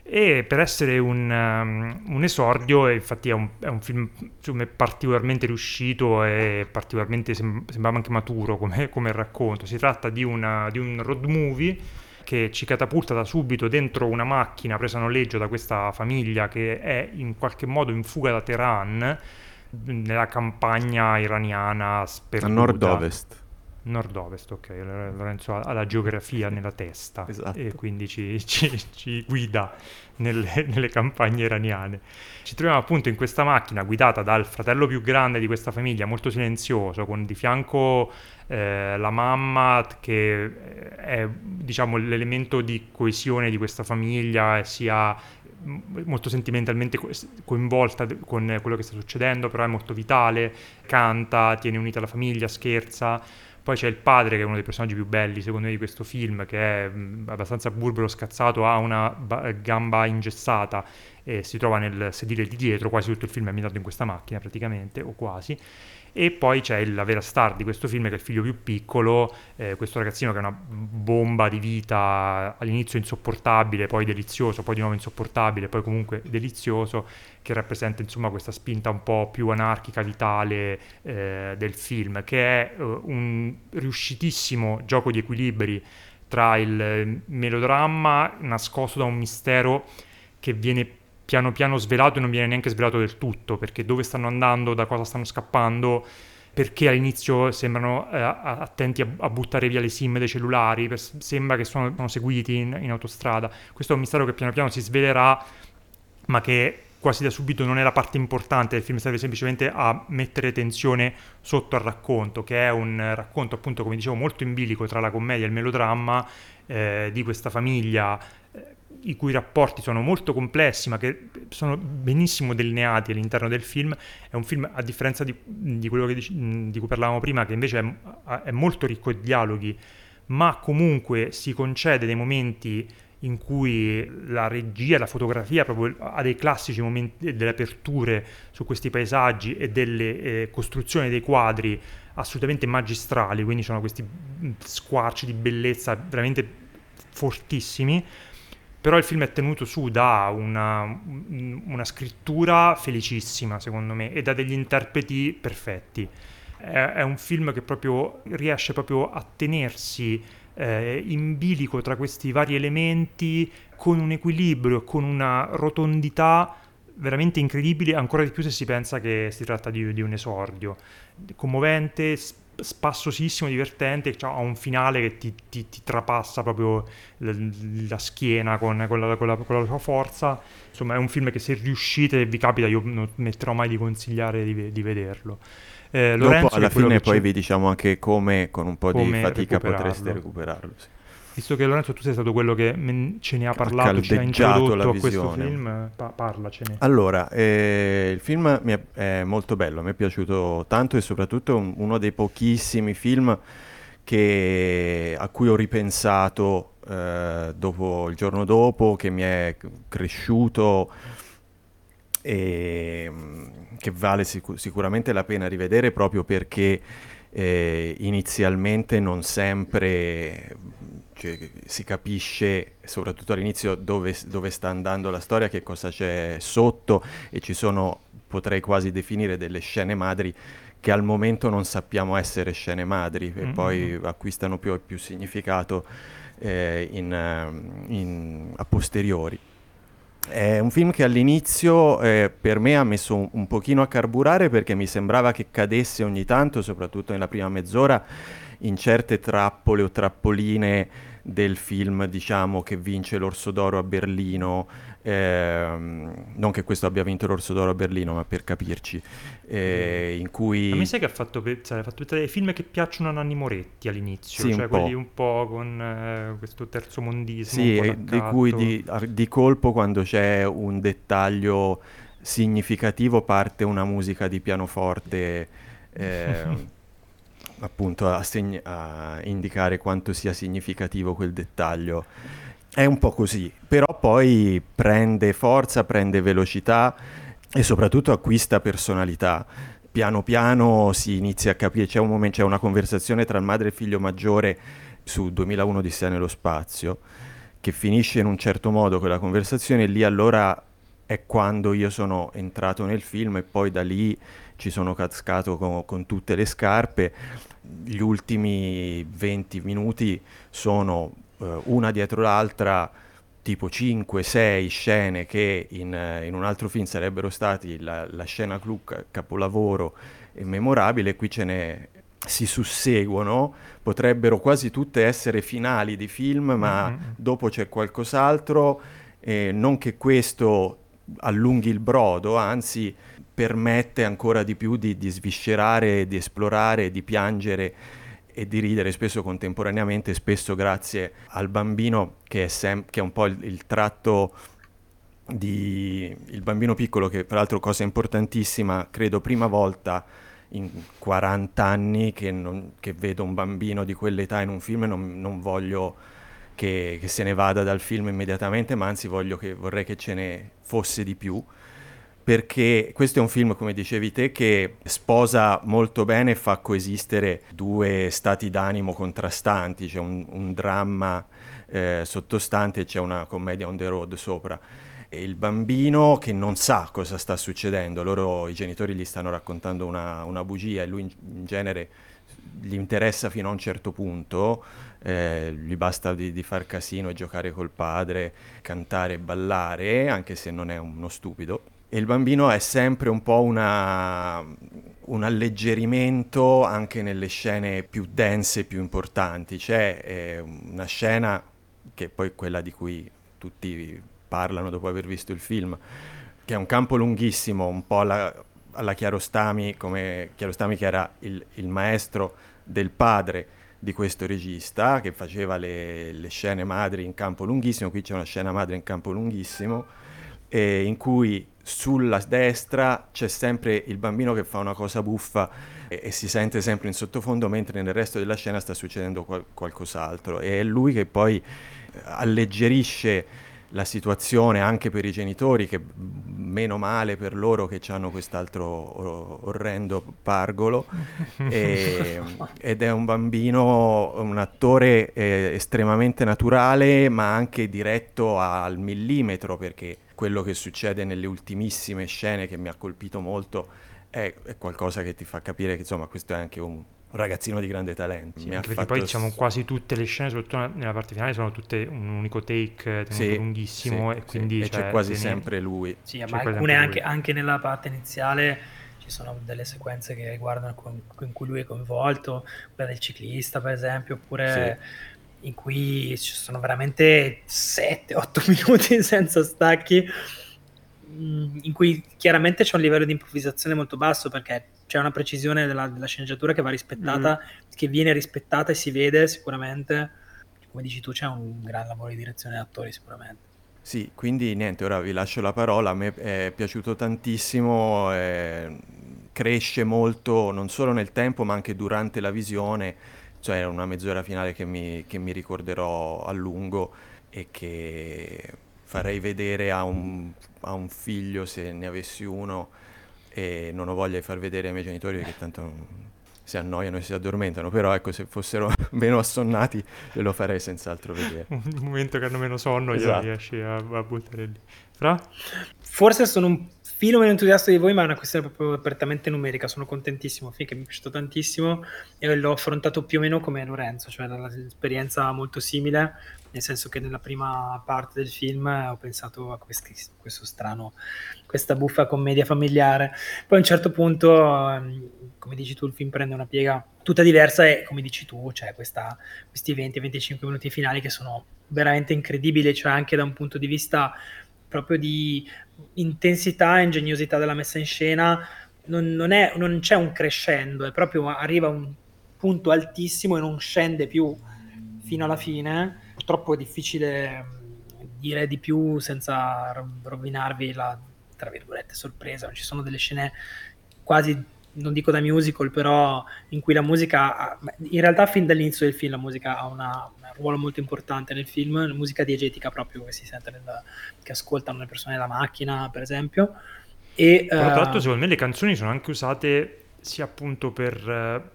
e per essere un, um, un esordio, infatti è un, è un film me, particolarmente riuscito e particolarmente sem- sembrava anche maturo come, come racconto. Si tratta di, una, di, un road movie che ci catapulta da subito dentro una macchina presa a noleggio da questa famiglia che è in qualche modo in fuga da Teheran nella campagna iraniana sperduta. A nord-ovest Nord-ovest, ok, Lorenzo ha la geografia nella testa esatto. e quindi ci, ci, ci guida nelle, nelle, campagne iraniane. Ci troviamo appunto in questa macchina guidata dal fratello più grande di questa famiglia, molto silenzioso, con di fianco eh, la mamma che è diciamo l'elemento di coesione di questa famiglia, sia molto sentimentalmente coinvolta con quello che sta succedendo, però è molto vitale, canta, tiene unita la famiglia, scherza poi c'è il padre, che è uno dei personaggi più belli, secondo me, di questo film, che è mh, abbastanza burbero, scazzato, ha una ba- gamba ingessata e si trova nel sedile di dietro, quasi tutto il film è ambientato in questa macchina praticamente, o quasi. E poi c'è la vera star di questo film che è il figlio più piccolo, eh, questo ragazzino che è una bomba di vita, all'inizio insopportabile, poi delizioso, poi di nuovo insopportabile, poi comunque delizioso, che rappresenta insomma questa spinta un po' più anarchica, vitale eh, del film, che è uh, un riuscitissimo gioco di equilibri tra il melodramma nascosto da un mistero che viene piano piano svelato e non viene neanche svelato del tutto, perché dove stanno andando, da cosa stanno scappando, perché all'inizio sembrano eh, attenti a, a, buttare via le sim dei cellulari, per, sembra che sono, sono seguiti in, in, autostrada. Questo è un mistero che piano piano si svelerà, ma che quasi da subito non è la parte importante del film, serve semplicemente a mettere tensione sotto al racconto, che è un racconto appunto, come dicevo, molto in bilico tra la commedia e il melodramma eh, di questa famiglia i cui rapporti sono molto complessi ma che sono benissimo delineati all'interno del film, è un film a differenza di, di quello dic- di cui parlavamo prima che invece è, è, molto ricco di dialoghi, ma comunque si concede dei momenti in cui la regia, la fotografia proprio ha dei classici momenti delle aperture su questi paesaggi e delle eh, costruzioni dei quadri assolutamente magistrali, quindi sono questi squarci di bellezza veramente fortissimi però il film è tenuto su da una, una scrittura felicissima, secondo me, e da degli interpreti perfetti. È, è un film che proprio riesce proprio a tenersi eh, in bilico tra questi vari elementi con un equilibrio, con una rotondità veramente incredibile, ancora di più se si pensa che si tratta di, di un esordio. Commovente, spassosissimo, divertente, cioè, ha un finale che ti, ti, ti trapassa proprio la, la schiena con, con, la, con, la, con, la, sua forza. Insomma, è un film che se riuscite vi capita, io non metterò mai di consigliare di, di vederlo. Eh, Lorenzo, Dopo, alla fine poi vi diciamo anche come con un po' di fatica potreste recuperarlo. Sì. Visto che Lorenzo tu sei stato quello che ce ne ha parlato, ci ha introdotto a questo film, pa- parlacene. Allora, eh, il film è, è, molto bello, mi è piaciuto tanto e soprattutto è un, uno dei pochissimi film che, a cui ho ripensato eh, dopo, il giorno dopo, che mi è cresciuto e che vale sic- sicuramente la pena rivedere proprio perché eh, inizialmente non sempre cioè, si capisce, soprattutto all'inizio, dove, dove, sta andando la storia, che cosa c'è sotto e ci sono, potrei quasi definire, delle scene madri che al momento non sappiamo essere scene madri e mm-hmm. poi acquistano più e più significato eh, in, in, a posteriori. È un film che all'inizio eh, per me ha messo un, un pochino a carburare perché mi sembrava che cadesse ogni tanto, soprattutto nella prima mezz'ora, in certe trappole o trappoline del film, diciamo, che vince l'Orso d'Oro a Berlino, ehm, non che questo abbia vinto l'Orso d'Oro a Berlino, ma per capirci, eh, in cui... A me sai che ha fatto, cioè, ha fatto dei film che piacciono a Nanni Moretti all'inizio, sì, cioè un quelli un po' con eh, questo terzo mondismo. Sì, di cui di, di colpo quando c'è un dettaglio significativo parte una musica di pianoforte... Eh, appunto a, segn- a indicare quanto sia significativo quel dettaglio. È un po' così, però poi prende forza, prende velocità e soprattutto acquista personalità. Piano piano si inizia a capire, c'è un momento, c'è una conversazione tra madre e figlio maggiore su 2001 di Sia nello spazio, che finisce in un certo modo quella conversazione lì allora è quando io sono entrato nel film e poi da lì ci sono cascato con, con tutte le scarpe. Gli ultimi 20 minuti sono eh, una dietro l'altra tipo 5-6 scene che in, in, un altro film sarebbero stati la, la scena clou capolavoro e memorabile, qui ce ne si susseguono, potrebbero quasi tutte essere finali di film, ma mm-hmm. dopo c'è qualcos'altro, eh, non che questo allunghi il brodo, anzi permette ancora di più di, di sviscerare, di esplorare, di piangere e di ridere spesso contemporaneamente, spesso grazie al bambino che è, sem- che è un po' il, il tratto di il bambino piccolo che peraltro cosa importantissima, credo prima volta in 40 anni che, non, che vedo un bambino di quell'età in un film e non, non voglio che, che, se ne vada dal film immediatamente, ma anzi che, vorrei che ce ne fosse di più perché questo è un film, come dicevi te, che sposa molto bene e fa coesistere due stati d'animo contrastanti, c'è un, un dramma eh, sottostante e c'è una commedia on the road sopra. E il bambino che non sa cosa sta succedendo, loro i genitori gli stanno raccontando una, una bugia e lui in, in genere gli interessa fino a un certo punto, eh, gli basta di, di, far casino e giocare col padre, cantare e ballare, anche se non è uno stupido. E il bambino è sempre un po' una, un alleggerimento anche nelle scene più dense, più importanti. C'è eh, una scena che è poi quella di cui tutti parlano dopo aver visto il film, che è un campo lunghissimo, un po' alla, alla Chiarostami, come Chiarostami che era il, il, maestro del padre di questo regista, che faceva le, le, scene madri in campo lunghissimo, qui c'è una scena madre in campo lunghissimo, eh, in cui sulla destra c'è sempre il bambino che fa una cosa buffa e, e, si sente sempre in sottofondo, mentre nel resto della scena sta succedendo qual- qualcos'altro. E è lui che poi eh, alleggerisce la situazione anche per i genitori, che meno male per loro che hanno quest'altro orrendo pargolo, e, ed è un bambino, un attore eh, estremamente naturale, ma anche diretto al millimetro, perché quello che succede nelle ultimissime scene che mi ha colpito molto è, è qualcosa che ti fa capire che insomma questo è anche un, un ragazzino di grande talento. Sì, anche perché poi diciamo quasi tutte le scene, soprattutto nella parte finale, sono tutte un unico take sì, lunghissimo sì, e quindi sì. cioè, c'è quasi sempre lui. Sì, ma alcune anche, anche, nella parte iniziale ci sono delle sequenze che riguardano con, in cui lui è coinvolto, quella del ciclista per esempio, oppure in cui ci sono veramente 7-8 minuti senza stacchi in cui chiaramente c'è un livello di improvvisazione molto basso perché c'è una precisione della, della sceneggiatura che va rispettata, mm. che viene rispettata e si vede sicuramente. Come dici tu, c'è un gran lavoro di direzione attori sicuramente. Sì, quindi niente, ora vi lascio la parola, a me è piaciuto tantissimo, eh, cresce molto non solo nel tempo ma anche durante la visione, cioè una mezz'ora finale che mi, che mi ricorderò a lungo e che farei vedere a un, a un, figlio se ne avessi uno e non ho voglia di far vedere ai miei genitori perché tanto si annoiano e si addormentano, però ecco se fossero meno assonnati glielo farei senz'altro vedere. Un momento che hanno meno sonno esatto. riesci a, a buttare lì. Fra? Forse sono un filo meno entusiasta di voi, ma è una questione proprio apertamente numerica. Sono contentissimo, finché mi è piaciuto tantissimo e l'ho affrontato più o meno come Lorenzo, cioè un'esperienza molto simile, nel senso che nella prima parte del film ho pensato a questi, questo strano, questa buffa commedia familiare. Poi a un certo punto, ehm, come dici tu, il film prende una piega tutta diversa e come dici tu, cioè questi 20-25 minuti finali che sono veramente incredibili, cioè anche da un punto di vista proprio di intensità e ingegnosità della messa in scena, non, non, è, non c'è un crescendo, è proprio arriva a un punto altissimo e non scende più fino alla fine. Purtroppo è difficile mm, dire di più senza rovinarvi la tra virgolette sorpresa. Ci sono delle scene quasi non dico da musical, però in cui la musica, in realtà fin dall'inizio del film la musica ha una, ruolo molto importante nel film, la musica diegetica proprio che si sente, nel, che ascoltano le persone nella macchina, per esempio. E, Però, tra l'altro, uh, secondo me le canzoni sono anche usate sia appunto per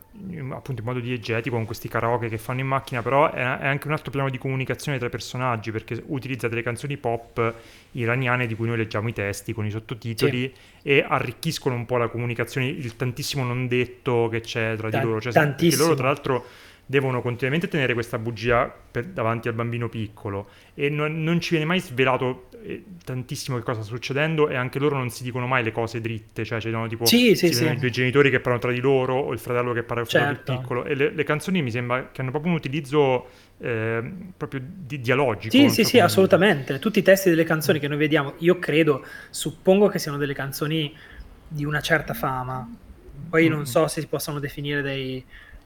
appunto in modo diegetico con questi karaoke che fanno in macchina, però è, anche un altro piano di comunicazione tra i personaggi perché utilizza delle canzoni pop iraniane di cui noi leggiamo i testi con i sottotitoli sì. e arricchiscono un po' la comunicazione, il tantissimo non detto che c'è tra di loro, cioè, tantissimo. loro tra l'altro devono continuamente tenere questa bugia per, davanti al bambino piccolo e non, non ci viene mai svelato eh, tantissimo che cosa sta succedendo e anche loro non si dicono mai le cose dritte, cioè ci sono tipo sì, sì, sì. i due genitori che parlano tra di loro o il fratello che parla certo. con il piccolo e le, le, canzoni mi sembra che hanno proprio un utilizzo eh, proprio di, dialogico. Sì, sì, sì, assolutamente. Tutti i testi delle canzoni che noi vediamo, io credo, suppongo che siano delle canzoni di una certa fama. Poi mm. non so se si possono definire dei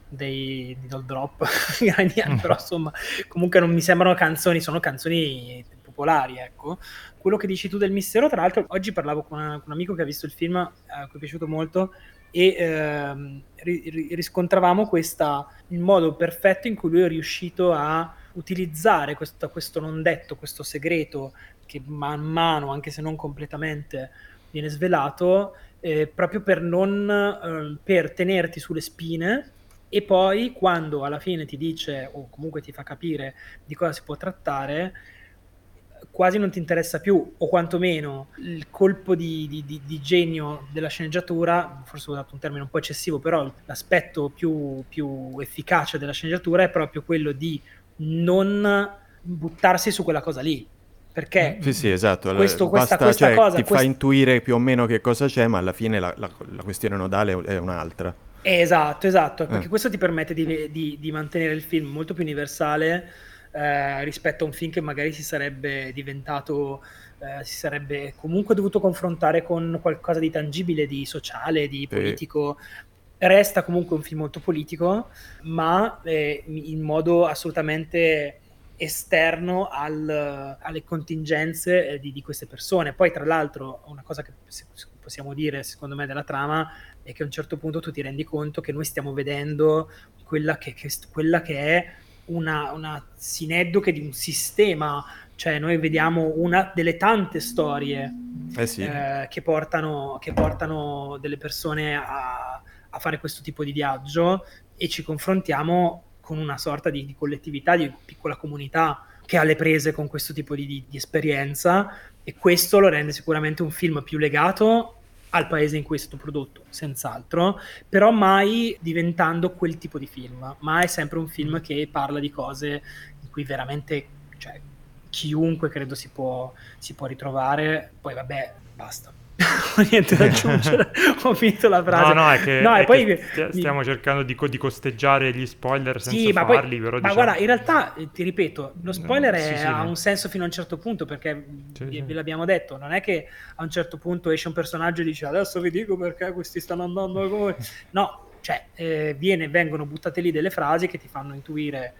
dei Needle Drop iraniani, mm. però insomma comunque non mi sembrano canzoni, sono canzoni popolari, ecco. Quello che dici tu del mistero, tra l'altro oggi parlavo con, una, con un amico che ha visto il film, a cui è piaciuto molto, e ehm, ri, riscontravamo questa, il modo perfetto in cui lui è riuscito a utilizzare questo, questo non detto, questo segreto che man mano, anche se non completamente, viene svelato eh, proprio per non eh, per tenerti sulle spine e poi quando alla fine ti dice o comunque ti fa capire di cosa si può trattare quasi non ti interessa più o quantomeno il colpo di, di, di, di genio della sceneggiatura forse ho dato un termine un po' eccessivo però l'aspetto più, più efficace della sceneggiatura è proprio quello di non buttarsi su quella cosa lì perché sì, sì, esatto. Questo, questa, Basta, questa cioè, cosa, ti quest... fa intuire più o meno che cosa c'è, ma alla fine la, la, la questione nodale è un'altra. Esatto, esatto, eh. perché questo ti permette di, di, di, mantenere il film molto più universale eh, rispetto a un film che magari si sarebbe diventato, eh, si sarebbe comunque dovuto confrontare con qualcosa di tangibile, di sociale, di politico. Resta comunque un film molto politico, ma eh, in modo assolutamente esterno al, alle contingenze eh, di, di, queste persone. Poi, tra l'altro, una cosa che possiamo dire, secondo me, della trama è che a un certo punto tu ti rendi conto che noi stiamo vedendo quella che, che, quella che è una, una sineddoche di un sistema, cioè noi vediamo una delle tante storie eh sì. eh, che, portano, che, portano, delle persone a, a fare questo tipo di viaggio e ci confrontiamo con una sorta di, di collettività, di piccola comunità che ha le prese con questo tipo di, di, di, esperienza e questo lo rende sicuramente un film più legato al paese in cui è stato prodotto, senz'altro, però mai diventando quel tipo di film, ma è sempre un film che parla di cose in cui veramente cioè, chiunque credo si può, si può ritrovare, poi vabbè, basta niente da aggiungere, ho finito la frase. No, no, è che, no, è poi che stiamo cercando di, di, costeggiare gli spoiler senza sì, ma farli, poi, però Ma diciamo... guarda, in realtà, eh, ti ripeto, lo spoiler no, sì, sì, ha no. un senso fino a un certo punto, perché vi, ve l'abbiamo detto, non è che a un certo punto esce un personaggio e dice adesso vi dico perché questi stanno andando come... No, cioè, eh, viene, vengono buttate lì delle frasi che ti fanno intuire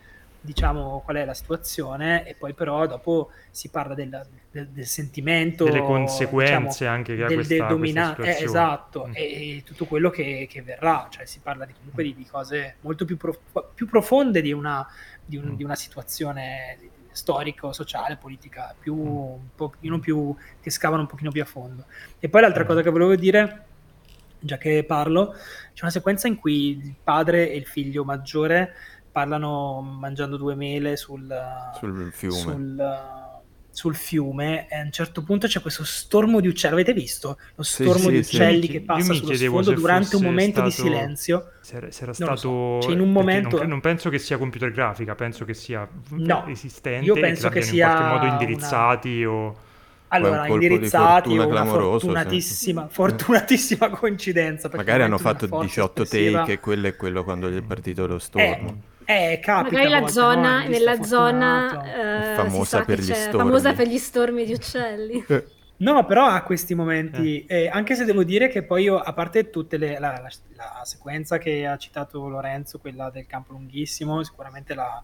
diciamo qual è la situazione e poi però dopo si parla del, del, del sentimento delle conseguenze diciamo, anche che ha del, questa, del domina- questa eh, esatto mm. e, e, tutto quello che, che, verrà cioè si parla di, comunque di, di cose molto più, prof- più profonde di una, di, un, mm. di una situazione storico, sociale, politica più, mm. un pochino più che scavano un pochino più a fondo e poi l'altra mm. cosa che volevo dire già che parlo c'è una sequenza in cui il padre e il figlio maggiore parlano mangiando due mele sul, sul fiume. Sul, sul, fiume e a un certo punto c'è questo stormo di uccelli. Avete visto lo stormo sì, di sì, uccelli sì. che passa sullo sfondo durante un momento stato... di silenzio? Se era, se era stato... So. Cioè, in un momento... Non, non, penso che sia computer grafica, penso che sia no, esistente. Io penso che, che sia in qualche modo indirizzati una... o... Allora, indirizzati o una fortunatissima, sì. fortunatissima coincidenza. Magari hanno fatto 18 take e quello è quello quando è partito lo stormo. Eh eh, capita Magari la zona, no? nella zona eh, famosa, per gli stormi. famosa per gli stormi di uccelli. No, però ha questi momenti, eh. Eh, anche se devo dire che poi io, a parte tutte le, la, la, la, sequenza che ha citato Lorenzo, quella del campo lunghissimo, sicuramente la,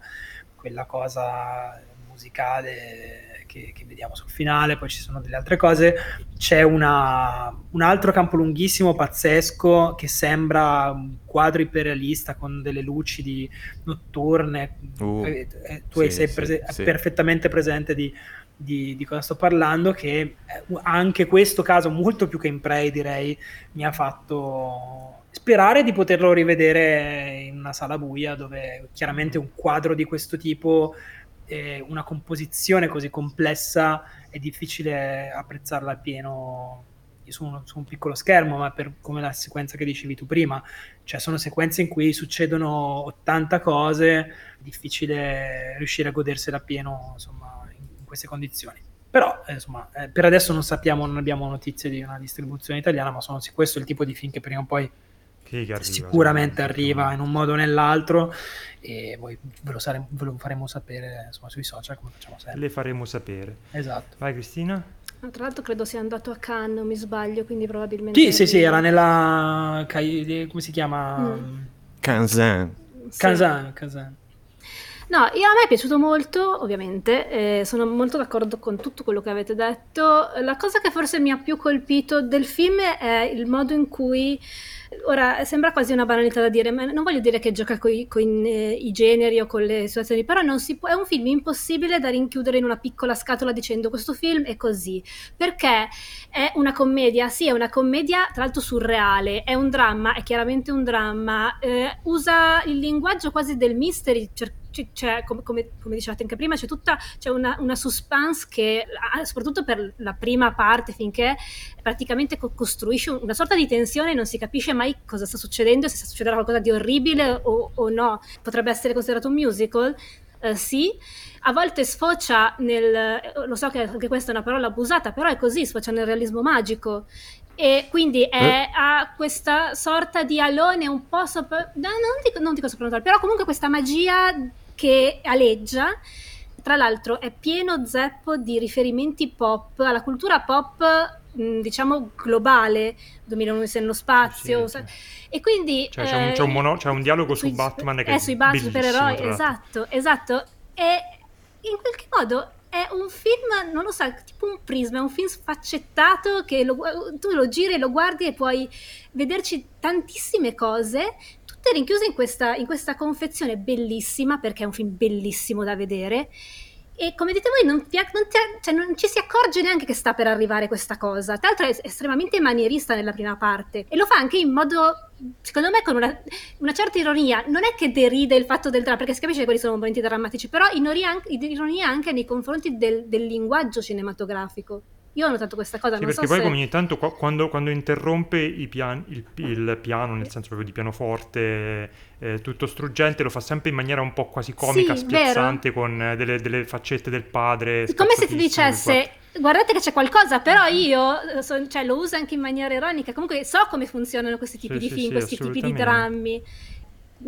quella cosa musicale che, che, vediamo sul finale, poi ci sono delle altre cose. C'è una, un altro campo lunghissimo pazzesco che sembra un quadro iperrealista con delle luci di, notturne. Uh, eh, eh, tu sì, sei prese- sì, perfettamente presente di, di, di, cosa sto parlando, che eh, anche questo caso, molto più che in Prey, direi, mi ha fatto sperare di poterlo rivedere in una sala buia dove chiaramente un quadro di questo tipo eh, una composizione così complessa è difficile apprezzarla appieno su un, su un piccolo schermo, ma per come la sequenza che dicevi tu prima, cioè sono sequenze in cui succedono 80 cose, difficile riuscire a godersela appieno insomma, in, in queste condizioni. Però, eh, insomma, eh, per adesso non sappiamo, non abbiamo notizie di una distribuzione italiana, ma sono, questo è il tipo di film che prima o poi arriva, sicuramente arriva in un modo o nell'altro e poi ve lo, sare- ve lo faremo sapere insomma, sui social come facciamo sempre. Le faremo sapere. Esatto. Vai Cristina. Ah, tra l'altro credo sia andato a Cannes, non mi sbaglio, quindi probabilmente... Sì, sì, sì, era nella... come si chiama? Mm. Kansan. Kansan, Kansan. No, io, a me è piaciuto molto, ovviamente, eh, sono molto d'accordo con tutto quello che avete detto. La cosa che forse mi ha più colpito del film è il modo in cui Ora, sembra quasi una banalità da dire, ma non voglio dire che gioca con eh, i generi o con le situazioni, però può, è un film impossibile da rinchiudere in una piccola scatola dicendo questo film è così, perché è una commedia, sì, è una commedia tra l'altro surreale, è un dramma, è chiaramente un dramma, eh, usa il linguaggio quasi del mystery, cer- c'è, come, come, come, dicevate anche prima, c'è tutta c'è una, una, suspense che, soprattutto per la prima parte, finché praticamente co- costruisce una sorta di tensione, non si capisce mai cosa sta succedendo, se succederà qualcosa di orribile o, o no. Potrebbe essere considerato un musical? Uh, sì, a volte sfocia nel, lo so che anche questa è una parola abusata, però è così, sfocia nel realismo magico e quindi è, eh. ha questa sorta di alone un po' sopra, no, non dico, non dico soprannaturale, però comunque questa magia che aleggia. Tra l'altro è pieno zeppo di riferimenti pop alla cultura pop diciamo globale 2001 nello spazio sì, sì. e quindi cioè, c'è, un, c'è, un eh, mono, c'è, un, dialogo sui, su Batman che è, è sui Batman supereroi esatto esatto e in qualche modo è un film non lo so tipo un prisma è un film sfaccettato che lo, tu lo giri e lo guardi e puoi vederci tantissime cose tutte rinchiuse in questa, in questa confezione bellissima, perché è un film bellissimo da vedere. E come dite voi, non, ti, non, ti, cioè non, ci si accorge neanche che sta per arrivare questa cosa. Tra l'altro è estremamente manierista nella prima parte e lo fa anche in modo, secondo me, con una, una certa ironia. Non è che deride il fatto del dramma, perché si capisce che quelli sono momenti drammatici, però ironia, ironia anche nei confronti del, del linguaggio cinematografico. Io ho notato questa cosa. Sì, perché so poi se... ogni tanto quando, quando interrompe pian, il, il, piano, nel senso proprio di pianoforte, eh, tutto struggente, lo fa sempre in maniera un po' quasi comica, sì, spiazzante, vero. con eh, delle, delle, faccette del padre. Come se ti dicesse, guardate che c'è qualcosa, però io eh, so, cioè, lo uso anche in maniera ironica. Comunque so come funzionano questi tipi sì, di sì, film, questi tipi di drammi.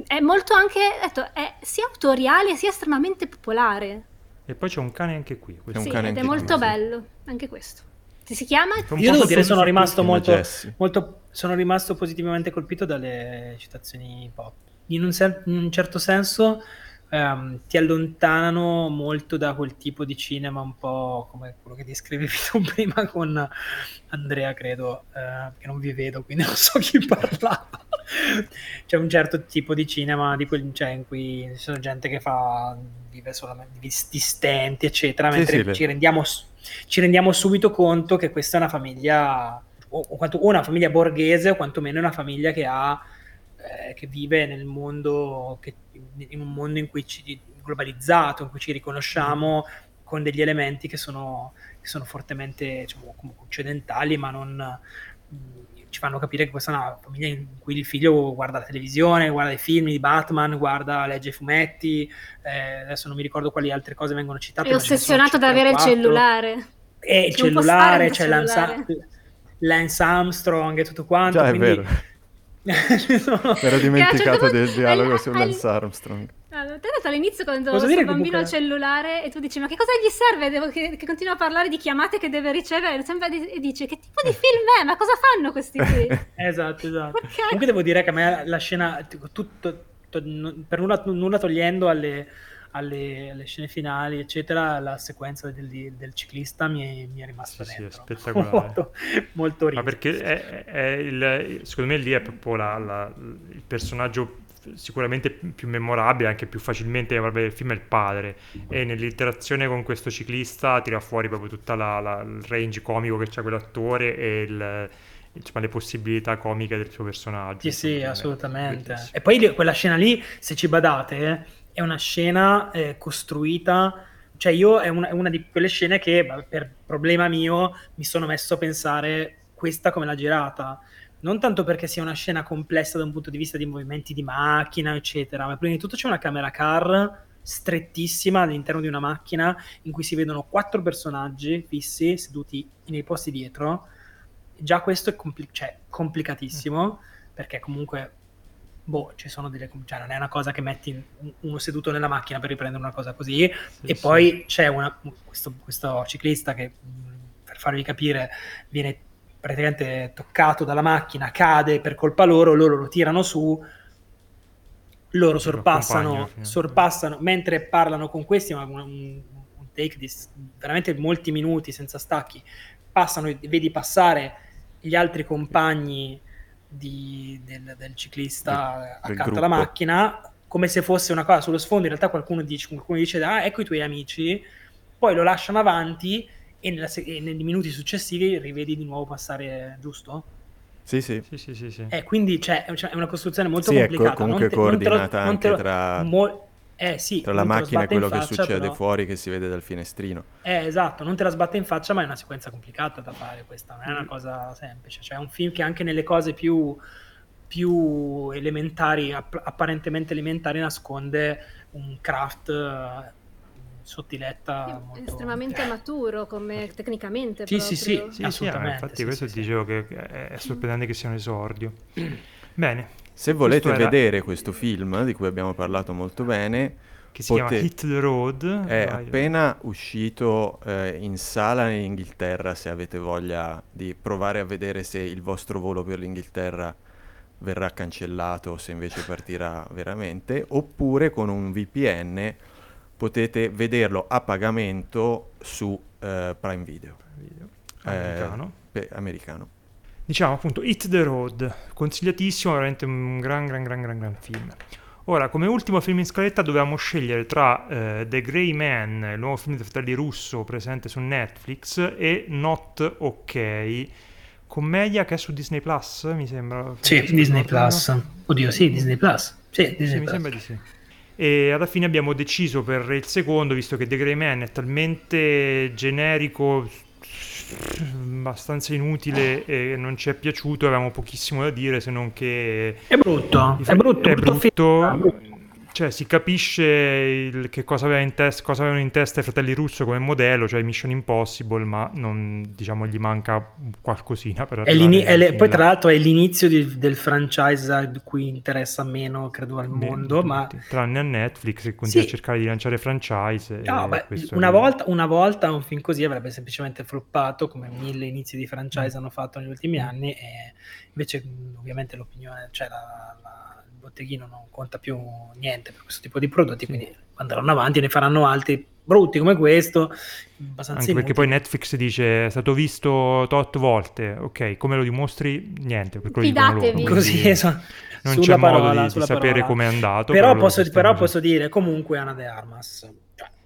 È molto anche, detto, è sia autoriale sia estremamente popolare. E poi c'è un cane anche qui. Sì, ed è molto bello, anche questo. Si, si chiama? Io devo dire sono rimasto molto, molto, sono rimasto positivamente colpito dalle citazioni pop. In un, ser- in un certo senso um, ti allontanano molto da quel tipo di cinema un po' come quello che descrivevi tu prima con Andrea, credo, uh, che non vi vedo, quindi non so chi parlava. C'è un certo tipo di cinema di quel, cioè, in cui ci sono gente che fa vive solamente di stenti, eccetera, mentre sì, sì, ci, rendiamo, ci, rendiamo, subito conto che questa è una famiglia, o, o una famiglia borghese, o quantomeno una famiglia che ha eh, che vive nel mondo, che, in un mondo in cui ci, globalizzato, in cui ci riconosciamo con degli elementi che sono, che sono fortemente diciamo, occidentali, ma non ci fanno capire che questa è una famiglia in cui il figlio guarda la televisione, guarda i film di Batman, guarda, legge i fumetti, eh, adesso non mi ricordo quali altre cose vengono citate. È ossessionato ad avere il cellulare. E il cellulare, c'è Lance, Lance, Armstrong e tutto quanto. Già, quindi... è vero. no. Ero dimenticato del dialogo su Lance Armstrong. Allora, te detto all'inizio quando Posso il bambino al cellulare e tu dici ma che cosa gli serve? Devo, che, che, continua a parlare di chiamate che deve ricevere e dice che tipo di film è? Ma cosa fanno questi qui? esatto, esatto. Comunque devo dire che a me la scena, tutto, to, per nulla, nulla togliendo alle, alle, alle, scene finali, eccetera, la sequenza del, del ciclista mi è, mi è rimasta sì, dentro. Sì, spettacolare. molto, molto Ma perché è, è il, secondo me lì è proprio la, la, il personaggio sicuramente più memorabile, anche più facilmente vabbè, il film è il padre e nell'interazione con questo ciclista tira fuori proprio la, il range comico che c'ha quell'attore e il, insomma, le possibilità comiche del suo personaggio. Sì, sì, assolutamente. E poi quella scena lì, se ci badate, è una scena eh, costruita. Cioè io è una, è una, di quelle scene che per problema mio mi sono messo a pensare questa come l'ha girata. Non tanto perché sia una scena complessa da un punto di vista di movimenti di macchina, eccetera, ma prima di tutto c'è una camera car strettissima all'interno di una macchina in cui si vedono quattro personaggi fissi seduti nei posti dietro. Già questo è compli- cioè, complicatissimo perché comunque boh, ci sono delle cioè non è una cosa che metti uno seduto nella macchina per riprendere una cosa così sì, e sì. poi c'è una, questo, questo ciclista che per farvi capire viene praticamente toccato dalla macchina, cade per colpa loro, loro lo tirano su. loro sorpassano, sorpassano mentre parlano con questi, un, un, take di veramente molti minuti senza stacchi, passano vedi passare gli altri compagni di, del, del, ciclista del, accanto alla macchina come se fosse una cosa sullo sfondo, in realtà qualcuno dice, qualcuno dice ah ecco i tuoi amici, poi lo lasciano avanti e, nella, e nei minuti successivi rivedi di nuovo passare, giusto? Sì, sì. sì, sì, sì, sì. Eh, quindi cioè, è una costruzione molto sì, complicata. È comunque te, coordinata anche lo, tra, mo, eh, sì, tra la macchina e quello che faccia, succede però... fuori che si vede dal finestrino. Eh, esatto, non te la sbatte in faccia, ma è una sequenza complicata da fare questa, non è una cosa semplice. Cioè è un film che anche nelle cose più, più elementari, app- apparentemente elementari, nasconde un craft sottiletta molto... estremamente maturo come tecnicamente sì, proprio. sì sì sì, sì ah, infatti sì, questo sì, dicevo che è sorprendente che sia un esordio bene se volete era... vedere questo film di cui abbiamo parlato molto bene che si pote... chiama Hit the Road è Vai. appena uscito eh, in sala in Inghilterra se avete voglia di provare a vedere se il vostro volo per l'Inghilterra verrà cancellato o se invece partirà veramente oppure con un VPN potete vederlo a pagamento su eh, Prime Video. Americano. Eh, americano. Diciamo appunto Hit the Road, consigliatissimo, veramente un gran gran gran gran gran film. Ora, come ultimo film in scaletta dovevamo scegliere tra uh, The Grey Man, il nuovo film di fratelli russo presente su Netflix, e Not Ok, commedia che è su Disney Plus, mi sembra. Sì, Disney Plus. Oddio, sì, Disney Plus. Sì, Disney sì, Plus. mi sembra di sì e alla fine abbiamo deciso per il secondo, visto che The Grey Man è talmente generico, abbastanza inutile e non ci è piaciuto, avevamo pochissimo da dire se non che... È brutto, è brutto, è brutto cioè si capisce il, che cosa, aveva in test, cosa avevano in testa i fratelli Russo come modello, cioè Mission Impossible, ma non, diciamo, gli manca qualcosina per le, Poi tra l'altro è l'inizio di, del franchise a cui interessa meno, credo, al mondo, Beh, ma... Tranne a Netflix che continua sì. a cercare di lanciare franchise. No, beh, una, volta, una, volta, un film così avrebbe semplicemente floppato, come mille inizi di franchise mm. hanno fatto negli ultimi anni, e invece ovviamente l'opinione, cioè la botteghino non conta più niente per questo tipo di prodotti, quindi andranno avanti e ne faranno altri brutti come questo. Anche perché poi Netflix dice è stato visto tot volte, ok, come lo dimostri? Niente, Fidatevi. Loro, Così, esatto. Non c'è parola, modo di, di sapere com'è andato. Però, però posso, però posso dire comunque Ana de Armas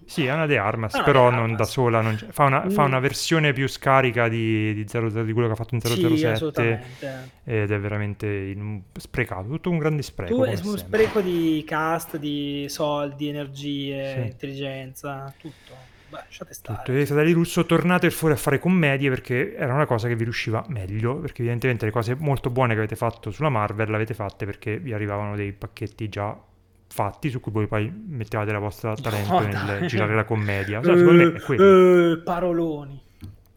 sì, Ana de Armas, Ana però de Armas. non da sola, non fa, una, mm. fa, una, versione più scarica di, di, 00, di quello che ha fatto in 007 sì, ed è veramente in, sprecato, tutto un grande spreco. Tu, è un spreco di cast, di soldi, energie, sì. intelligenza, tutto. Beh, lasciate stare. Tutto. E fratelli Russo, tornate fuori a fare commedie perché era una cosa che vi riusciva meglio, perché evidentemente le cose molto buone che avete fatto sulla Marvel le avete fatte perché vi arrivavano dei pacchetti già fatti su cui voi poi mettevate la vostra talento oh, nel girare la commedia. Cioè, secondo me è quello. Uh, paroloni.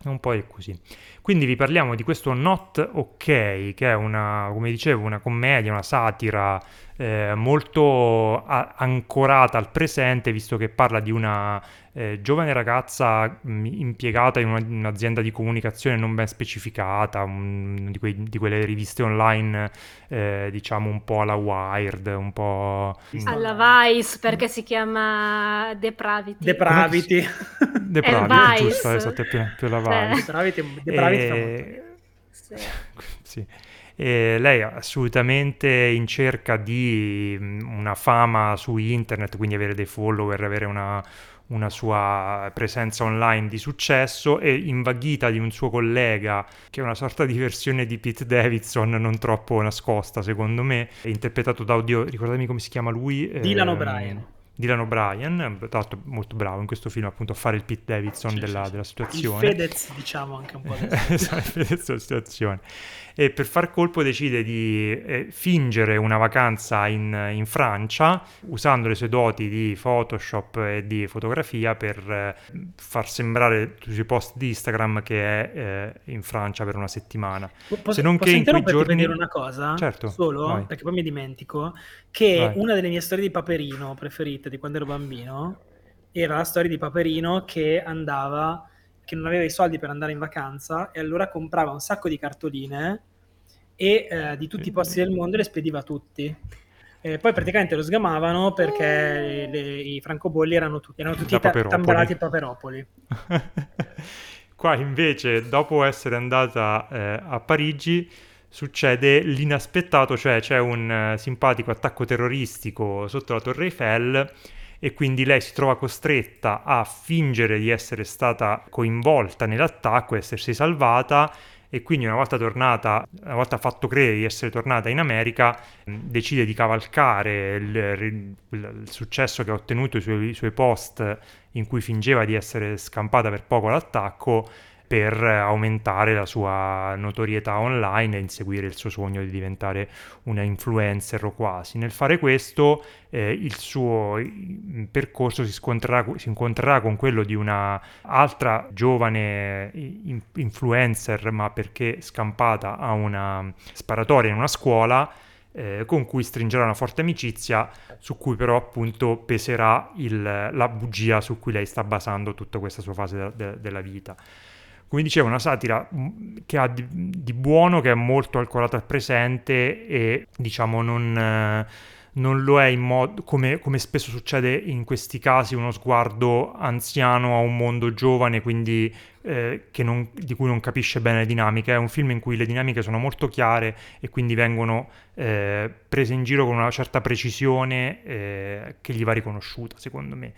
Un po' è così. Quindi vi parliamo di questo Not Ok, che è una, come dicevo, una commedia, una satira eh, molto a- ancorata al presente, visto che parla di una eh, giovane ragazza mh, impiegata in, una, un'azienda di comunicazione non ben specificata, un, di, quei, di, quelle riviste online, eh, diciamo un po' alla Wired, un po'... Alla Vice, perché si chiama Depravity. Depravity. Depravity, giusto, esatto, più, più la Vice. Depravity, Depravity e... sì. sì. E lei è assolutamente in cerca di una fama su internet, quindi avere dei follower, avere una, una sua presenza online di successo e invaghita di un suo collega che è una sorta di versione di Pete Davidson non troppo nascosta secondo me, è interpretato da, oddio, ricordatemi come si chiama lui? Dylan eh, O'Brien. Dylan O'Brien, tra l'altro molto bravo in questo film appunto a fare il Pete Davidson sì, della, sì, della, situazione. Il Fedez diciamo anche un po' esatto, il Fedez della situazione e per far colpo decide di eh, fingere una vacanza in, in, Francia usando le sue doti di Photoshop e di fotografia per eh, far sembrare sui post di Instagram che è eh, in Francia per una settimana. Posso, Se non che in quei giorni... dire una cosa? Certo, solo, vai. perché poi mi dimentico, che vai. una delle mie storie di Paperino preferite di quando ero bambino era la storia di Paperino che andava che non aveva i soldi per andare in vacanza e allora comprava un sacco di cartoline e eh, di tutti i posti del mondo le spediva a tutti. E poi praticamente lo sgamavano perché le, i francobolli erano, tu, erano tutti ta- tamburati paperopoli. Qua invece, dopo essere andata eh, a Parigi, succede l'inaspettato, cioè c'è un uh, simpatico attacco terroristico sotto la Torre Eiffel e quindi lei si trova costretta a fingere di essere stata coinvolta nell'attacco, essersi salvata e quindi una volta tornata, una volta fatto credere di essere tornata in America, decide di cavalcare il, il, successo che ha ottenuto i suoi post in cui fingeva di essere scampata per poco l'attacco per aumentare la sua notorietà online e inseguire il suo sogno di diventare una influencer o quasi. Nel fare questo eh, il suo percorso si, si, incontrerà con quello di una altra giovane influencer, ma perché scampata a una sparatoria in una scuola, eh, con cui stringerà una forte amicizia, su cui però appunto peserà il, la bugia su cui lei sta basando tutta questa sua fase de- de- della vita come dicevo, una satira mm, che ha di, di buono, che è molto ancorata al presente e diciamo non, eh, non lo è in modo come, come, spesso succede in questi casi, uno sguardo anziano a un mondo giovane, quindi eh, non, di cui non capisce bene le dinamiche. È un film in cui le dinamiche sono molto chiare e quindi vengono eh, prese in giro con una certa precisione eh, che gli va riconosciuta, secondo me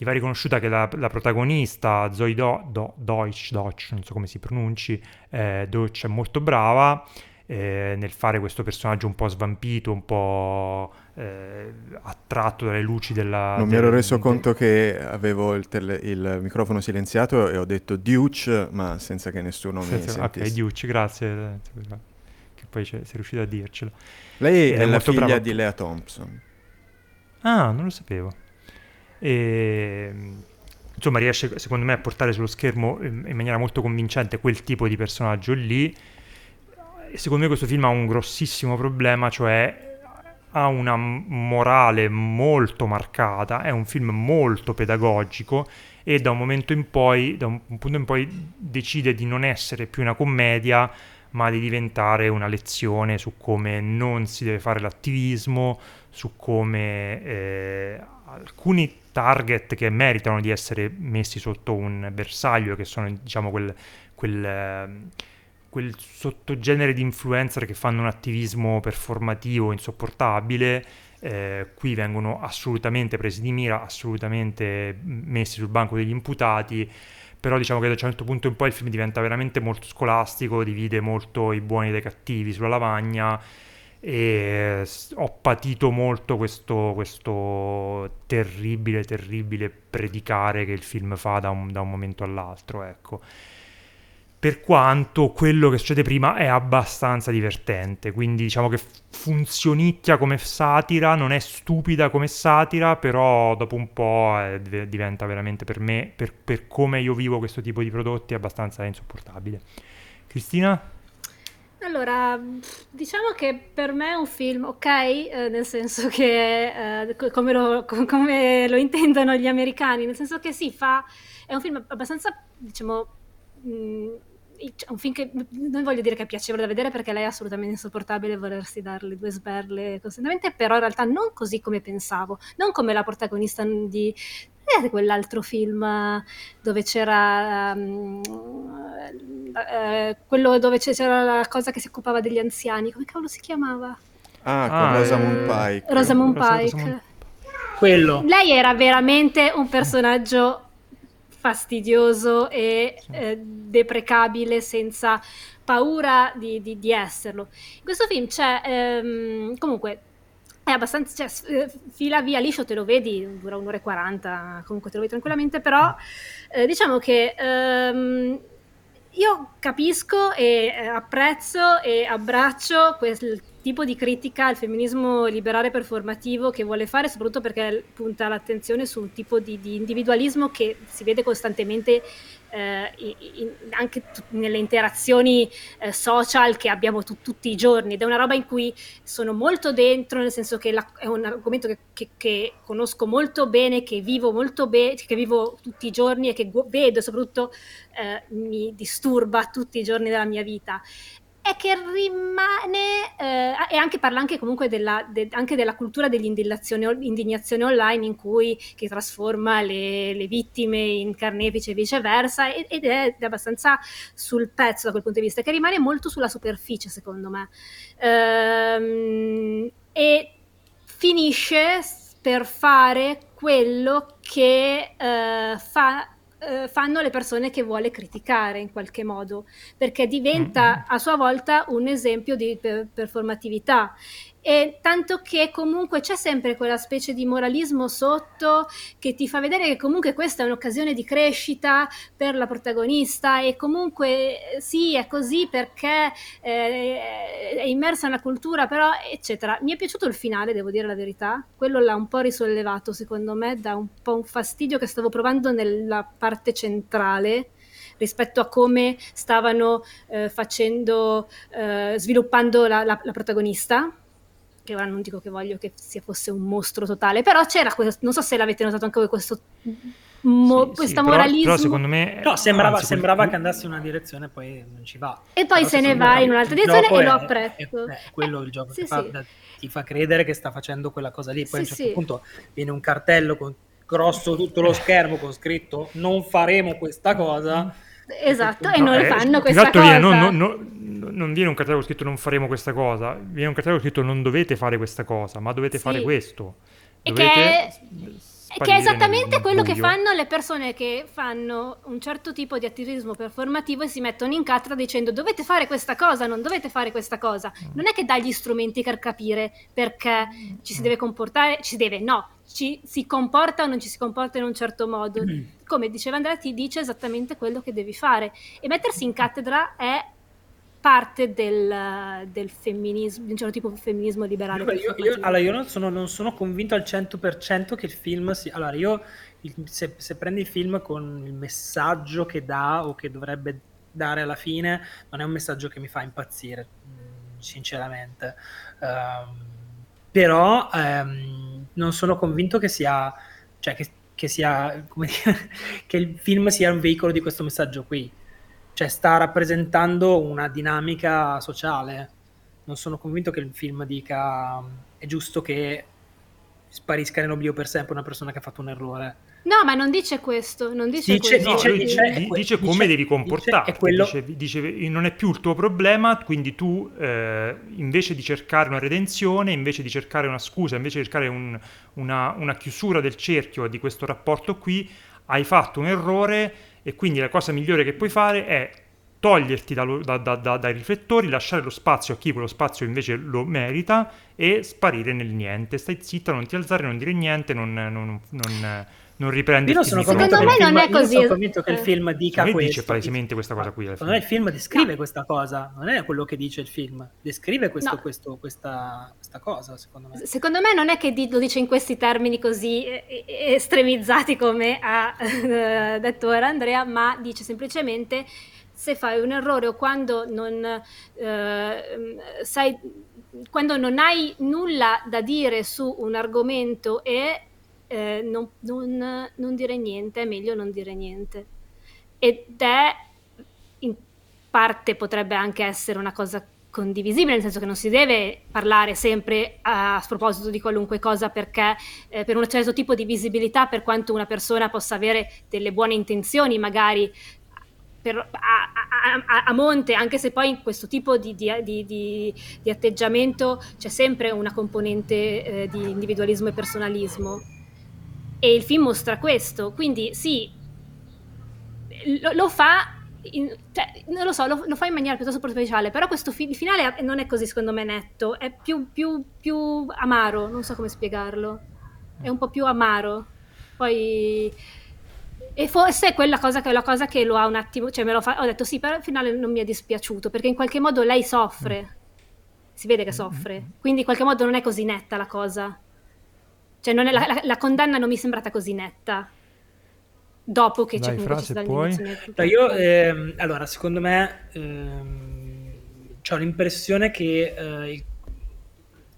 gli va riconosciuta che la, la protagonista, Zoe Do, Do, Deutsch, Deutsch, non so come si pronunci, eh, Deutsch è molto brava eh, nel fare questo personaggio un po' svampito, un po' eh, attratto dalle luci della... Non del, mi ero reso del... conto che avevo il, tele, il, microfono silenziato e ho detto Deutsch, ma senza che nessuno mi sentisse. Ok, Deutsch, grazie, che poi sei riuscito a dircelo. Lei è, è la figlia brava. di Lea Thompson. Ah, non lo sapevo e insomma riesce secondo me a portare sullo schermo in maniera molto convincente quel tipo di personaggio lì. Secondo me questo film ha un grossissimo problema cioè ha una morale molto marcata è un film molto pedagogico e da un momento in poi da un punto in poi decide di non essere più una commedia ma di diventare una lezione su come non si deve fare l'attivismo su come eh, alcuni target che meritano di essere messi sotto un bersaglio, che sono diciamo quel, quel, ehm, quel sottogenere di influencer che fanno un attivismo performativo insopportabile, eh, qui vengono assolutamente presi di mira, assolutamente messi sul banco degli imputati, però diciamo che da un certo punto in poi il film diventa veramente molto scolastico, divide molto i buoni dai cattivi sulla lavagna e ho patito molto questo, questo, terribile, terribile predicare che il film fa da un, da un, momento all'altro, ecco. Per quanto quello che succede prima è abbastanza divertente, quindi diciamo che funzionicchia come satira, non è stupida come satira, però dopo un po' diventa veramente per me, per, per come io vivo questo tipo di prodotti, abbastanza insopportabile. Cristina? Allora, diciamo che per me è un film ok, eh, nel senso che eh, come, lo, come, lo, intendono gli americani, nel senso che sì, fa, è un film abbastanza, diciamo, mh, mm, un film che non voglio dire che è piacevole da vedere perché lei è assolutamente insopportabile volersi darle due sberle costantemente, però in realtà non così come pensavo, non come la protagonista di è quell'altro film dove c'era um, eh, quello dove c'era la cosa che si occupava degli anziani, come cavolo si chiamava? Ah, con ah, Rosamund Pike. Rosamund Pike. Quello. Lei era veramente un personaggio fastidioso e eh, deprecabile senza paura di, di, di, esserlo. In questo film c'è ehm, comunque è abbastanza, cioè, eh, fila via liscio, te lo vedi, dura un'ora e quaranta, comunque te lo vedi tranquillamente, però eh, diciamo che ehm, io capisco e eh, apprezzo e abbraccio quel tipo di critica al femminismo liberale performativo che vuole fare, soprattutto perché punta l'attenzione su un tipo di, di individualismo che si vede costantemente eh, in, anche t- nelle interazioni eh, social che abbiamo t- tutti i giorni. Ed è una roba in cui sono molto dentro, nel senso che la- è un argomento che, che, che, conosco molto bene, che vivo molto bene, che vivo tutti i giorni e che gu- vedo soprattutto eh, mi disturba tutti i giorni della mia vita è che rimane eh, e anche parla anche comunque della, de, anche della cultura dell'indignazione online in cui che trasforma le, le vittime in carnefice e viceversa ed è, abbastanza sul pezzo da quel punto di vista che rimane molto sulla superficie secondo me. Ehm, e finisce per fare quello che eh, fa eh, fanno le persone che vuole criticare in qualche modo, perché diventa mm-hmm. a sua volta un esempio di performatività e tanto che comunque c'è sempre quella specie di moralismo sotto che ti fa vedere che comunque questa è un'occasione di crescita per la protagonista e comunque eh, sì è così perché eh, è immersa nella cultura però eccetera. Mi è piaciuto il finale devo dire la verità. Quello l'ha un po' risollevato secondo me da un po' un fastidio che stavo provando nella parte centrale rispetto a come stavano eh, facendo, eh, sviluppando la, la, la protagonista che ora non dico che voglio che sia fosse un mostro totale, però c'era questo, non so se l'avete notato anche voi questo mo, sì, questo sì, moralismo. Però, però, secondo me no, sembrava, anzi, sembrava che andasse in una direzione e poi non ci va. E poi però se ne va in un'altra direzione e lo apprezzo. È, è, è quello il gioco sì, che fa, da, ti fa credere che sta facendo quella cosa lì, poi a un certo punto viene un cartello con grosso tutto lo schermo con scritto non faremo questa cosa. Esatto, e non eh, fanno questa cosa. Viene, non, non, non, viene un cartello scritto non faremo questa cosa, viene un cartello scritto non dovete fare questa cosa, ma dovete sì. fare questo. Dovete che, che è esattamente quello buio. che fanno le persone che fanno un certo tipo di attivismo performativo e si mettono in cattedra dicendo dovete fare questa cosa, non dovete fare questa cosa. Mm. Non è che dai gli strumenti per capire perché ci si mm. deve comportare, ci si deve, no, ci si comporta o non ci si comporta in un certo modo. Come diceva Andrea, ti dice esattamente quello che devi fare. E mettersi in cattedra è parte del, del, femminismo, di un certo tipo di femminismo liberale. Io, io, allora, io non sono, non sono, convinto al 100% che il film sia... Allora, io se, se, prendi il film con il messaggio che dà o che dovrebbe dare alla fine, non è un messaggio che mi fa impazzire, mm, sinceramente. Um, però um, non sono convinto che sia... Cioè, che, che sia... Come dire, che il film sia un veicolo di questo messaggio qui cioè sta rappresentando una dinamica sociale. Non sono convinto che il film dica è giusto che sparisca nell'oblio per sempre una persona che ha fatto un errore. No, ma non dice questo, non dice, dice, questo. dice, no, dice, dice, dice come dice, devi comportarti, quello... dice, non è più il tuo problema, quindi tu eh, invece di cercare una redenzione, invece di cercare una scusa, invece di cercare un, una, una chiusura del cerchio di questo rapporto qui, hai fatto un errore e quindi la cosa migliore che puoi fare è toglierti da, da, da, dai riflettori, lasciare lo spazio a chi quello spazio invece lo merita e sparire nel niente. Stai zitta, non ti alzare, non dire niente, non, non, non, non riprendi. Io non sono convinto che, film, non è così. sono convinto che il film dica questo. dice palesemente questa cosa qui. Secondo me il film descrive no. questa cosa, non è quello che dice il film, descrive questo, no. questo, questa, questa, cosa, secondo me. Secondo me non è che lo dice in questi termini così estremizzati come ha detto ora Andrea, ma dice semplicemente se fai un errore o quando non eh, sai quando non hai nulla da dire su un argomento e eh, non, non, non, dire niente, è meglio non dire niente. Ed è, in parte potrebbe anche essere una cosa condivisibile, nel senso che non si deve parlare sempre a, a sproposito di qualunque cosa perché eh, per un certo tipo di visibilità, per quanto una persona possa avere delle buone intenzioni, magari per, a, a, a, monte, anche se poi in questo tipo di, di, di, di atteggiamento c'è sempre una componente eh, di individualismo e personalismo e il film mostra questo, quindi sì, lo, lo fa, in, cioè, non lo so, lo, lo, fa in maniera piuttosto superficiale, però questo fi- finale non è così secondo me netto, è più, più, più amaro, non so come spiegarlo, è un po' più amaro. Poi... E forse è quella cosa che, la cosa che lo ha un attimo, cioè me lo fa, ho detto sì, però al finale non mi è dispiaciuto, perché in qualche modo lei soffre, si vede che soffre, quindi in qualche modo non è così netta la cosa. Cioè è, la, la, la, condanna non mi è sembrata così netta. Dopo che Dai, c'è frase, poi... No, io, ehm, allora, secondo me, ehm, ho l'impressione che eh,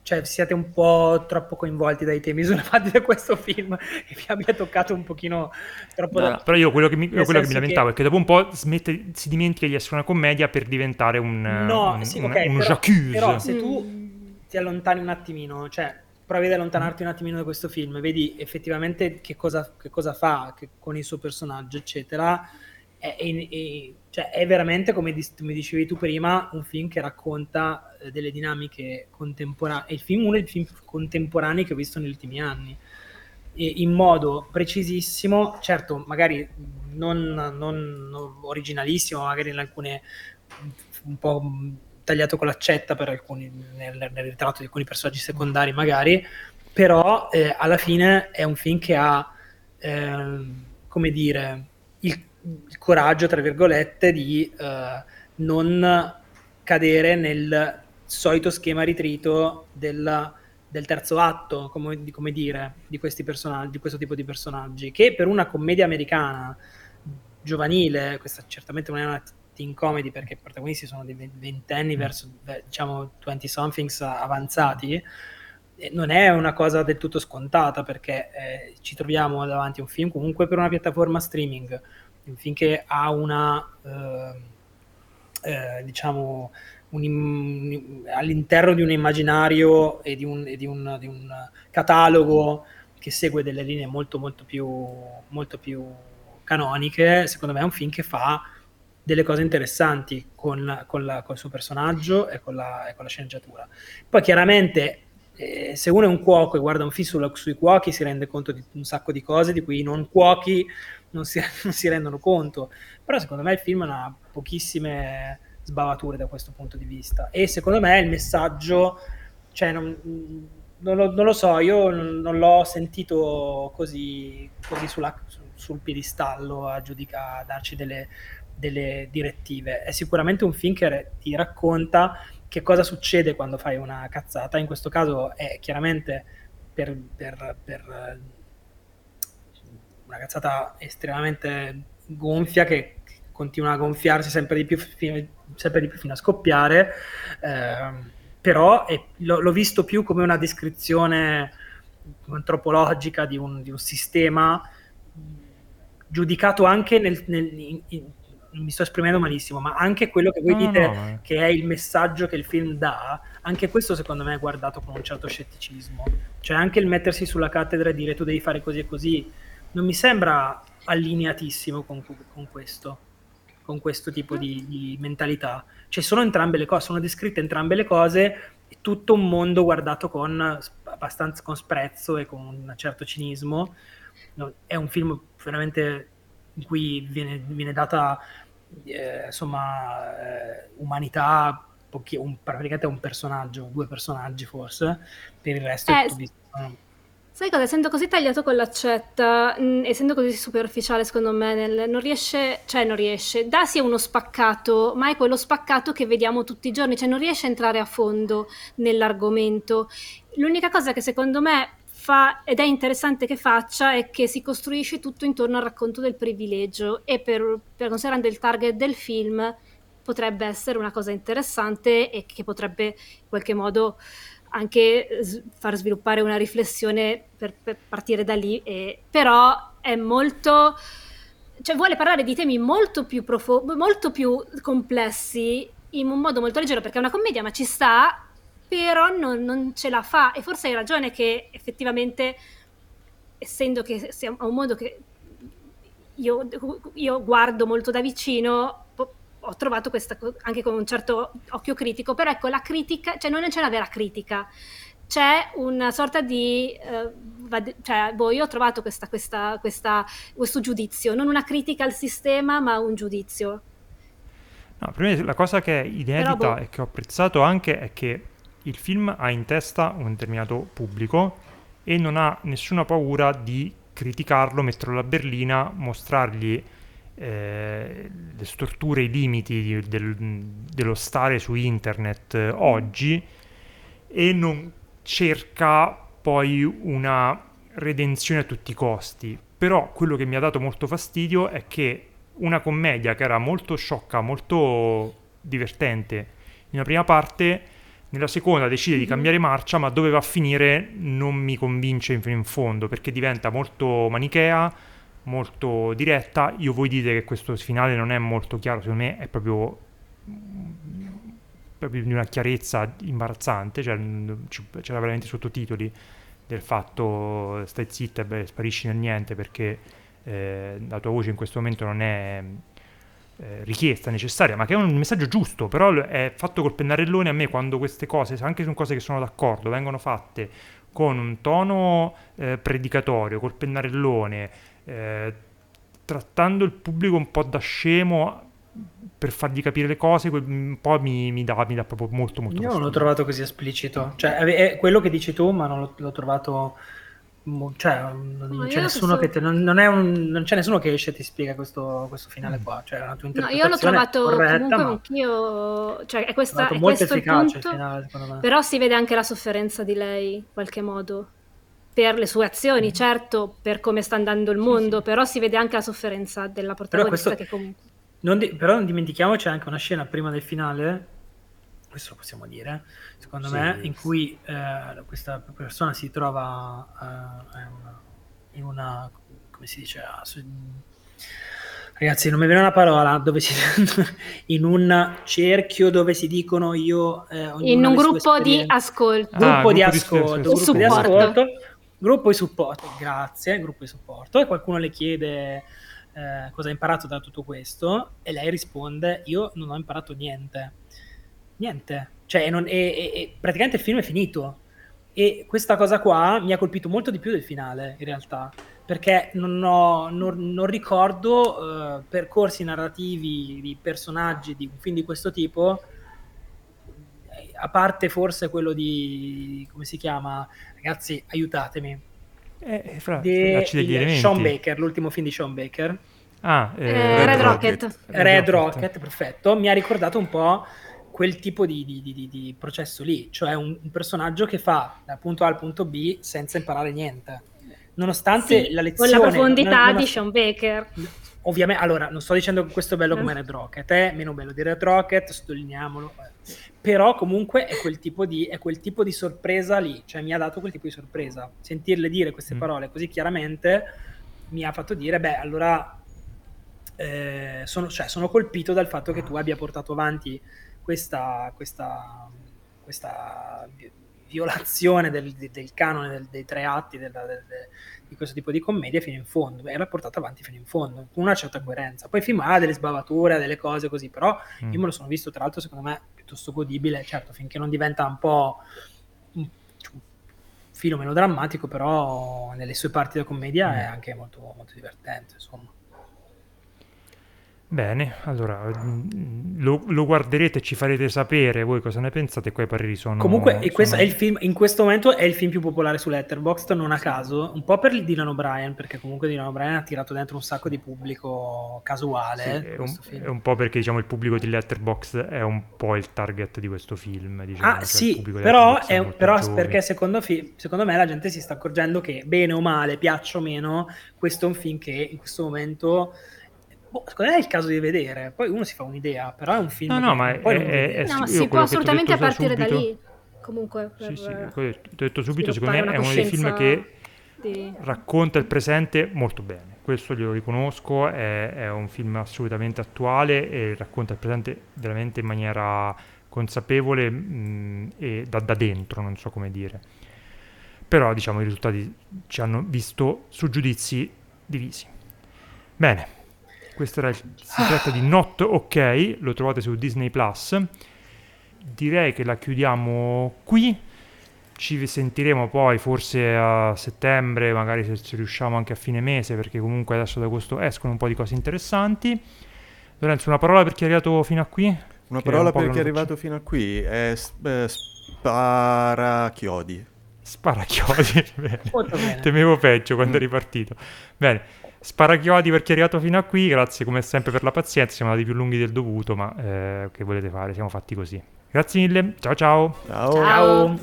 cioè, siate un po' troppo coinvolti dai temi sollevati da questo film e vi abbia toccato un pochino troppo no, da... Però io quello che mi, quello che mi lamentavo che... è che dopo un po' smette, si dimentica di essere una commedia per diventare un, no, un, sì, un, okay, un però, j'accuse. Però se tu ti allontani un attimino, cioè provi ad allontanarti un attimino da questo film, vedi effettivamente che cosa, che cosa fa che, con il suo personaggio, eccetera, è, è, è, cioè, è veramente, come mi dicevi tu prima, un film che racconta eh, delle dinamiche contemporanee. È il film, uno dei film contemporanei che ho visto negli ultimi anni. E in modo precisissimo, certo, magari non, non, non originalissimo, magari in alcune un po' tagliato con l'accetta per alcuni, nel, nel ritratto di alcuni personaggi secondari, magari, però eh, alla fine è un film che ha, eh, come dire, il il coraggio, tra virgolette, di uh, non cadere nel solito schema ritrito del, del terzo atto, come, come, dire, di di questo tipo di personaggi, che per una commedia americana giovanile, questa certamente non è una teen comedy perché i protagonisti sono dei ventenni mm. verso, diciamo, 20 somethings avanzati, non è una cosa del tutto scontata perché eh, ci troviamo davanti a un film comunque per una piattaforma streaming finché ha una, eh, eh, diciamo, un, all'interno di un immaginario e di un, e di, un, di un, catalogo che segue delle linee molto, molto più, molto più canoniche, secondo me è un film che fa delle cose interessanti con, la, con il suo personaggio e con, la, e con la sceneggiatura. Poi chiaramente eh, se uno è un cuoco e guarda un film sulla, sui cuochi si rende conto di un sacco di cose di cui i non cuochi non si, non si rendono conto. Però secondo me il film ha pochissime sbavature da questo punto di vista. E secondo me il messaggio, cioè non, non, lo, non lo, so, io non, l'ho sentito così, così sulla, sul piedistallo a giudicare, a darci delle, delle direttive. È sicuramente un film che ti racconta che cosa succede quando fai una cazzata. In questo caso è chiaramente per, per, per una cazzata estremamente gonfia che continua a gonfiarsi sempre di più, sempre di più fino a scoppiare, eh, però è, l'ho, l'ho, visto più come una descrizione antropologica di un, di un sistema giudicato anche nel, nel in, in, mi sto esprimendo malissimo, ma anche quello che voi no, dite no, no. che è il messaggio che il film dà, anche questo secondo me è guardato con un certo scetticismo. Cioè anche il mettersi sulla cattedra e dire tu devi fare così e così, non mi sembra allineatissimo con, con questo, con questo tipo di, di, mentalità. Cioè sono entrambe le cose, sono descritte entrambe le cose, è tutto un mondo guardato con abbastanza con sprezzo e con un certo cinismo. È un film veramente in cui viene, viene data eh, insomma eh, umanità pochi, un, praticamente un personaggio, due personaggi forse, per il resto eh, è tutto Sai cosa? Essendo così tagliato con l'accetta, mh, mm, essendo così superficiale, secondo me, nel, non riesce, cioè non riesce, dà sì uno spaccato, ma è quello spaccato che vediamo tutti i giorni, cioè non riesce a entrare a fondo nell'argomento. L'unica cosa che secondo me fa, ed è interessante che faccia, è che si costruisce tutto intorno al racconto del privilegio e per, per considerando il target del film potrebbe essere una cosa interessante e che potrebbe in qualche modo anche far sviluppare una riflessione per, per partire da lì, e, però è molto, cioè vuole parlare di temi molto più profondi, molto più complessi in un modo molto leggero perché è una commedia ma ci sta, però non, non ce la fa e forse hai ragione che effettivamente essendo che sia un modo che io, io guardo molto da vicino ho trovato questa anche con un certo occhio critico, però ecco la critica, cioè non c'è una vera critica, c'è una sorta di, eh, cioè boh, io ho trovato questa, questa, questa, questo giudizio, non una critica al sistema, ma un giudizio. No, la cosa che è inedita boh. e che ho apprezzato anche è che il film ha in testa un determinato pubblico e non ha nessuna paura di criticarlo, metterlo alla berlina, mostrargli eh, le storture, i limiti di, del, dello stare su internet eh, oggi e non cerca poi una redenzione a tutti i costi. Però quello che mi ha dato molto fastidio è che una commedia che era molto sciocca, molto divertente in una prima parte Nella seconda decide di mhm. cambiare marcia, ma dove va a finire non mi convince fino in fondo, perché diventa molto manichea, molto diretta. Io voi dite che questo finale non è molto chiaro, secondo me è proprio, proprio di una chiarezza imbarazzante, cioè, c'era veramente sottotitoli del fatto stai zitta e sparisci nel niente perché eh, la tua voce in questo momento non è eh, richiesta, necessaria, ma che è un messaggio giusto, però è fatto col pennarellone a me quando queste cose, anche su cose che sono d'accordo, vengono fatte con un tono eh, predicatorio, col pennarellone, eh, trattando il pubblico un po' da scemo per fargli capire le cose, un po' mi, mi, dà, mi dà proprio molto molto Io non l'ho trovato così esplicito, cioè è quello che dici tu, ma non l'ho, l'ho trovato cioè, non, c'è nessuno che te, non, non, un, non, c'è nessuno che esce e ti spiega questo, questo finale mm. qua. Cioè, la tua no, io l'ho trovato corretta, comunque anch'io. Cioè, è questa, è molto efficace punto, finale, secondo me. Però si vede anche la sofferenza di lei, in qualche modo. Per le sue azioni, mm. certo, per come sta andando il mondo, sì, sì. però si vede anche la sofferenza della protagonista questo, che comunque. Non di, però non dimentichiamoci anche una scena prima del finale questo lo possiamo dire, secondo sì, me, in cui eh, questa persona si trova eh, in una, come si dice, ah, su, ragazzi non mi viene una parola, dove si, in un cerchio dove si dicono io... Eh, in un gruppo di ascolto. Gruppo, ah, di, ascolto, di, gruppo di ascolto, gruppo di supporto, grazie, gruppo di supporto, e qualcuno le chiede... Eh, cosa ha imparato da tutto questo e lei risponde io non ho imparato niente niente. Cioè, non, e, e, e praticamente il film è finito. E questa cosa qua mi ha colpito molto di più del finale, in realtà, perché non, ho, non, non ricordo uh, percorsi narrativi di personaggi di un film di questo tipo, a parte forse quello di, come si chiama? Ragazzi, aiutatemi. Eh, fra, De, Sean Baker, l'ultimo film di Sean Baker. Ah, eh, Red, Red Rocket. Rocket. Red Rocket, perfetto. Mi ha ricordato un po' quel tipo di, di, di, di processo lì, cioè un, un, personaggio che fa dal punto A al punto B senza imparare niente. Nonostante sì, la lezione... Con la profondità non, non, di Sean Baker. Ovviamente, allora, non sto dicendo che questo è bello come Red Rocket, è meno bello di Red Rocket, sottolineiamolo. Però comunque è quel, tipo di, è quel tipo di sorpresa lì, cioè mi ha dato quel tipo di sorpresa. Sentirle dire queste mm. parole così chiaramente mi ha fatto dire, beh, allora eh, sono, cioè, sono colpito dal fatto che tu abbia portato avanti questa, questa, questa violazione del, del canone del, dei tre atti della, del, di questo tipo di commedia fino in fondo e l'ha portata avanti fino in fondo con una certa coerenza poi il film ha delle sbavature, delle cose così però mm. io me lo sono visto tra l'altro secondo me piuttosto godibile certo finché non diventa un po' un filo meno drammatico però nelle sue parti da commedia mm. è anche molto, molto divertente insomma Bene, allora mm, lo, lo, guarderete e ci farete sapere voi cosa ne pensate, qua i pareri sono... Comunque sono... questo è il film, in questo momento è il film più popolare su Letterboxd, non a caso, un po' per il Dylan O'Brien, perché comunque Dylan O'Brien ha tirato dentro un sacco di pubblico casuale. Sì, è, un, è, un, po' perché diciamo il pubblico di Letterboxd è un po' il target di questo film. Diciamo, ah cioè sì, però, è, però perché secondo, fi- secondo me la gente si sta accorgendo che bene o male, piaccia o meno, questo è un film che in questo momento boh, secondo me è il caso di vedere. Poi uno si fa un'idea, però è un film. No, no, ma è, è, è, no, si può assolutamente partire da lì. Comunque, per, sì, sì, ho detto subito, secondo me è uno dei film che di... racconta il presente molto bene. Questo glielo riconosco, è, è un film assolutamente attuale e racconta il presente veramente in maniera consapevole mh, e da, da dentro, non so come dire. Però diciamo i risultati ci hanno visto su giudizi divisi. Bene, questo era, si tratta di Not OK, lo trovate su Disney Plus. Direi che la chiudiamo qui. Ci sentiremo poi forse a settembre, magari se, se riusciamo anche a fine mese, perché comunque adesso ad agosto escono un po' di cose interessanti. Lorenzo, una parola per chi è arrivato fino a qui? Una parola un per chi è arrivato fino a qui è eh, sparachiodi. Sparachiodi, bene. bene. Temevo peggio quando mm. è ripartito. Bene. Sparachiodi per chi è arrivato fino a qui, grazie come sempre per la pazienza, siamo andati più lunghi del dovuto, ma eh, che volete fare, siamo fatti così. Grazie mille, ciao ciao. Ciao. ciao.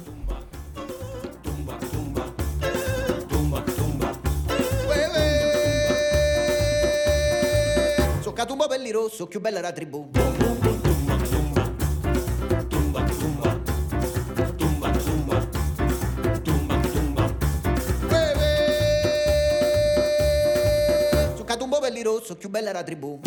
Catumbo belli rosso, più bella la tribù. Rosso, più bella era tribù.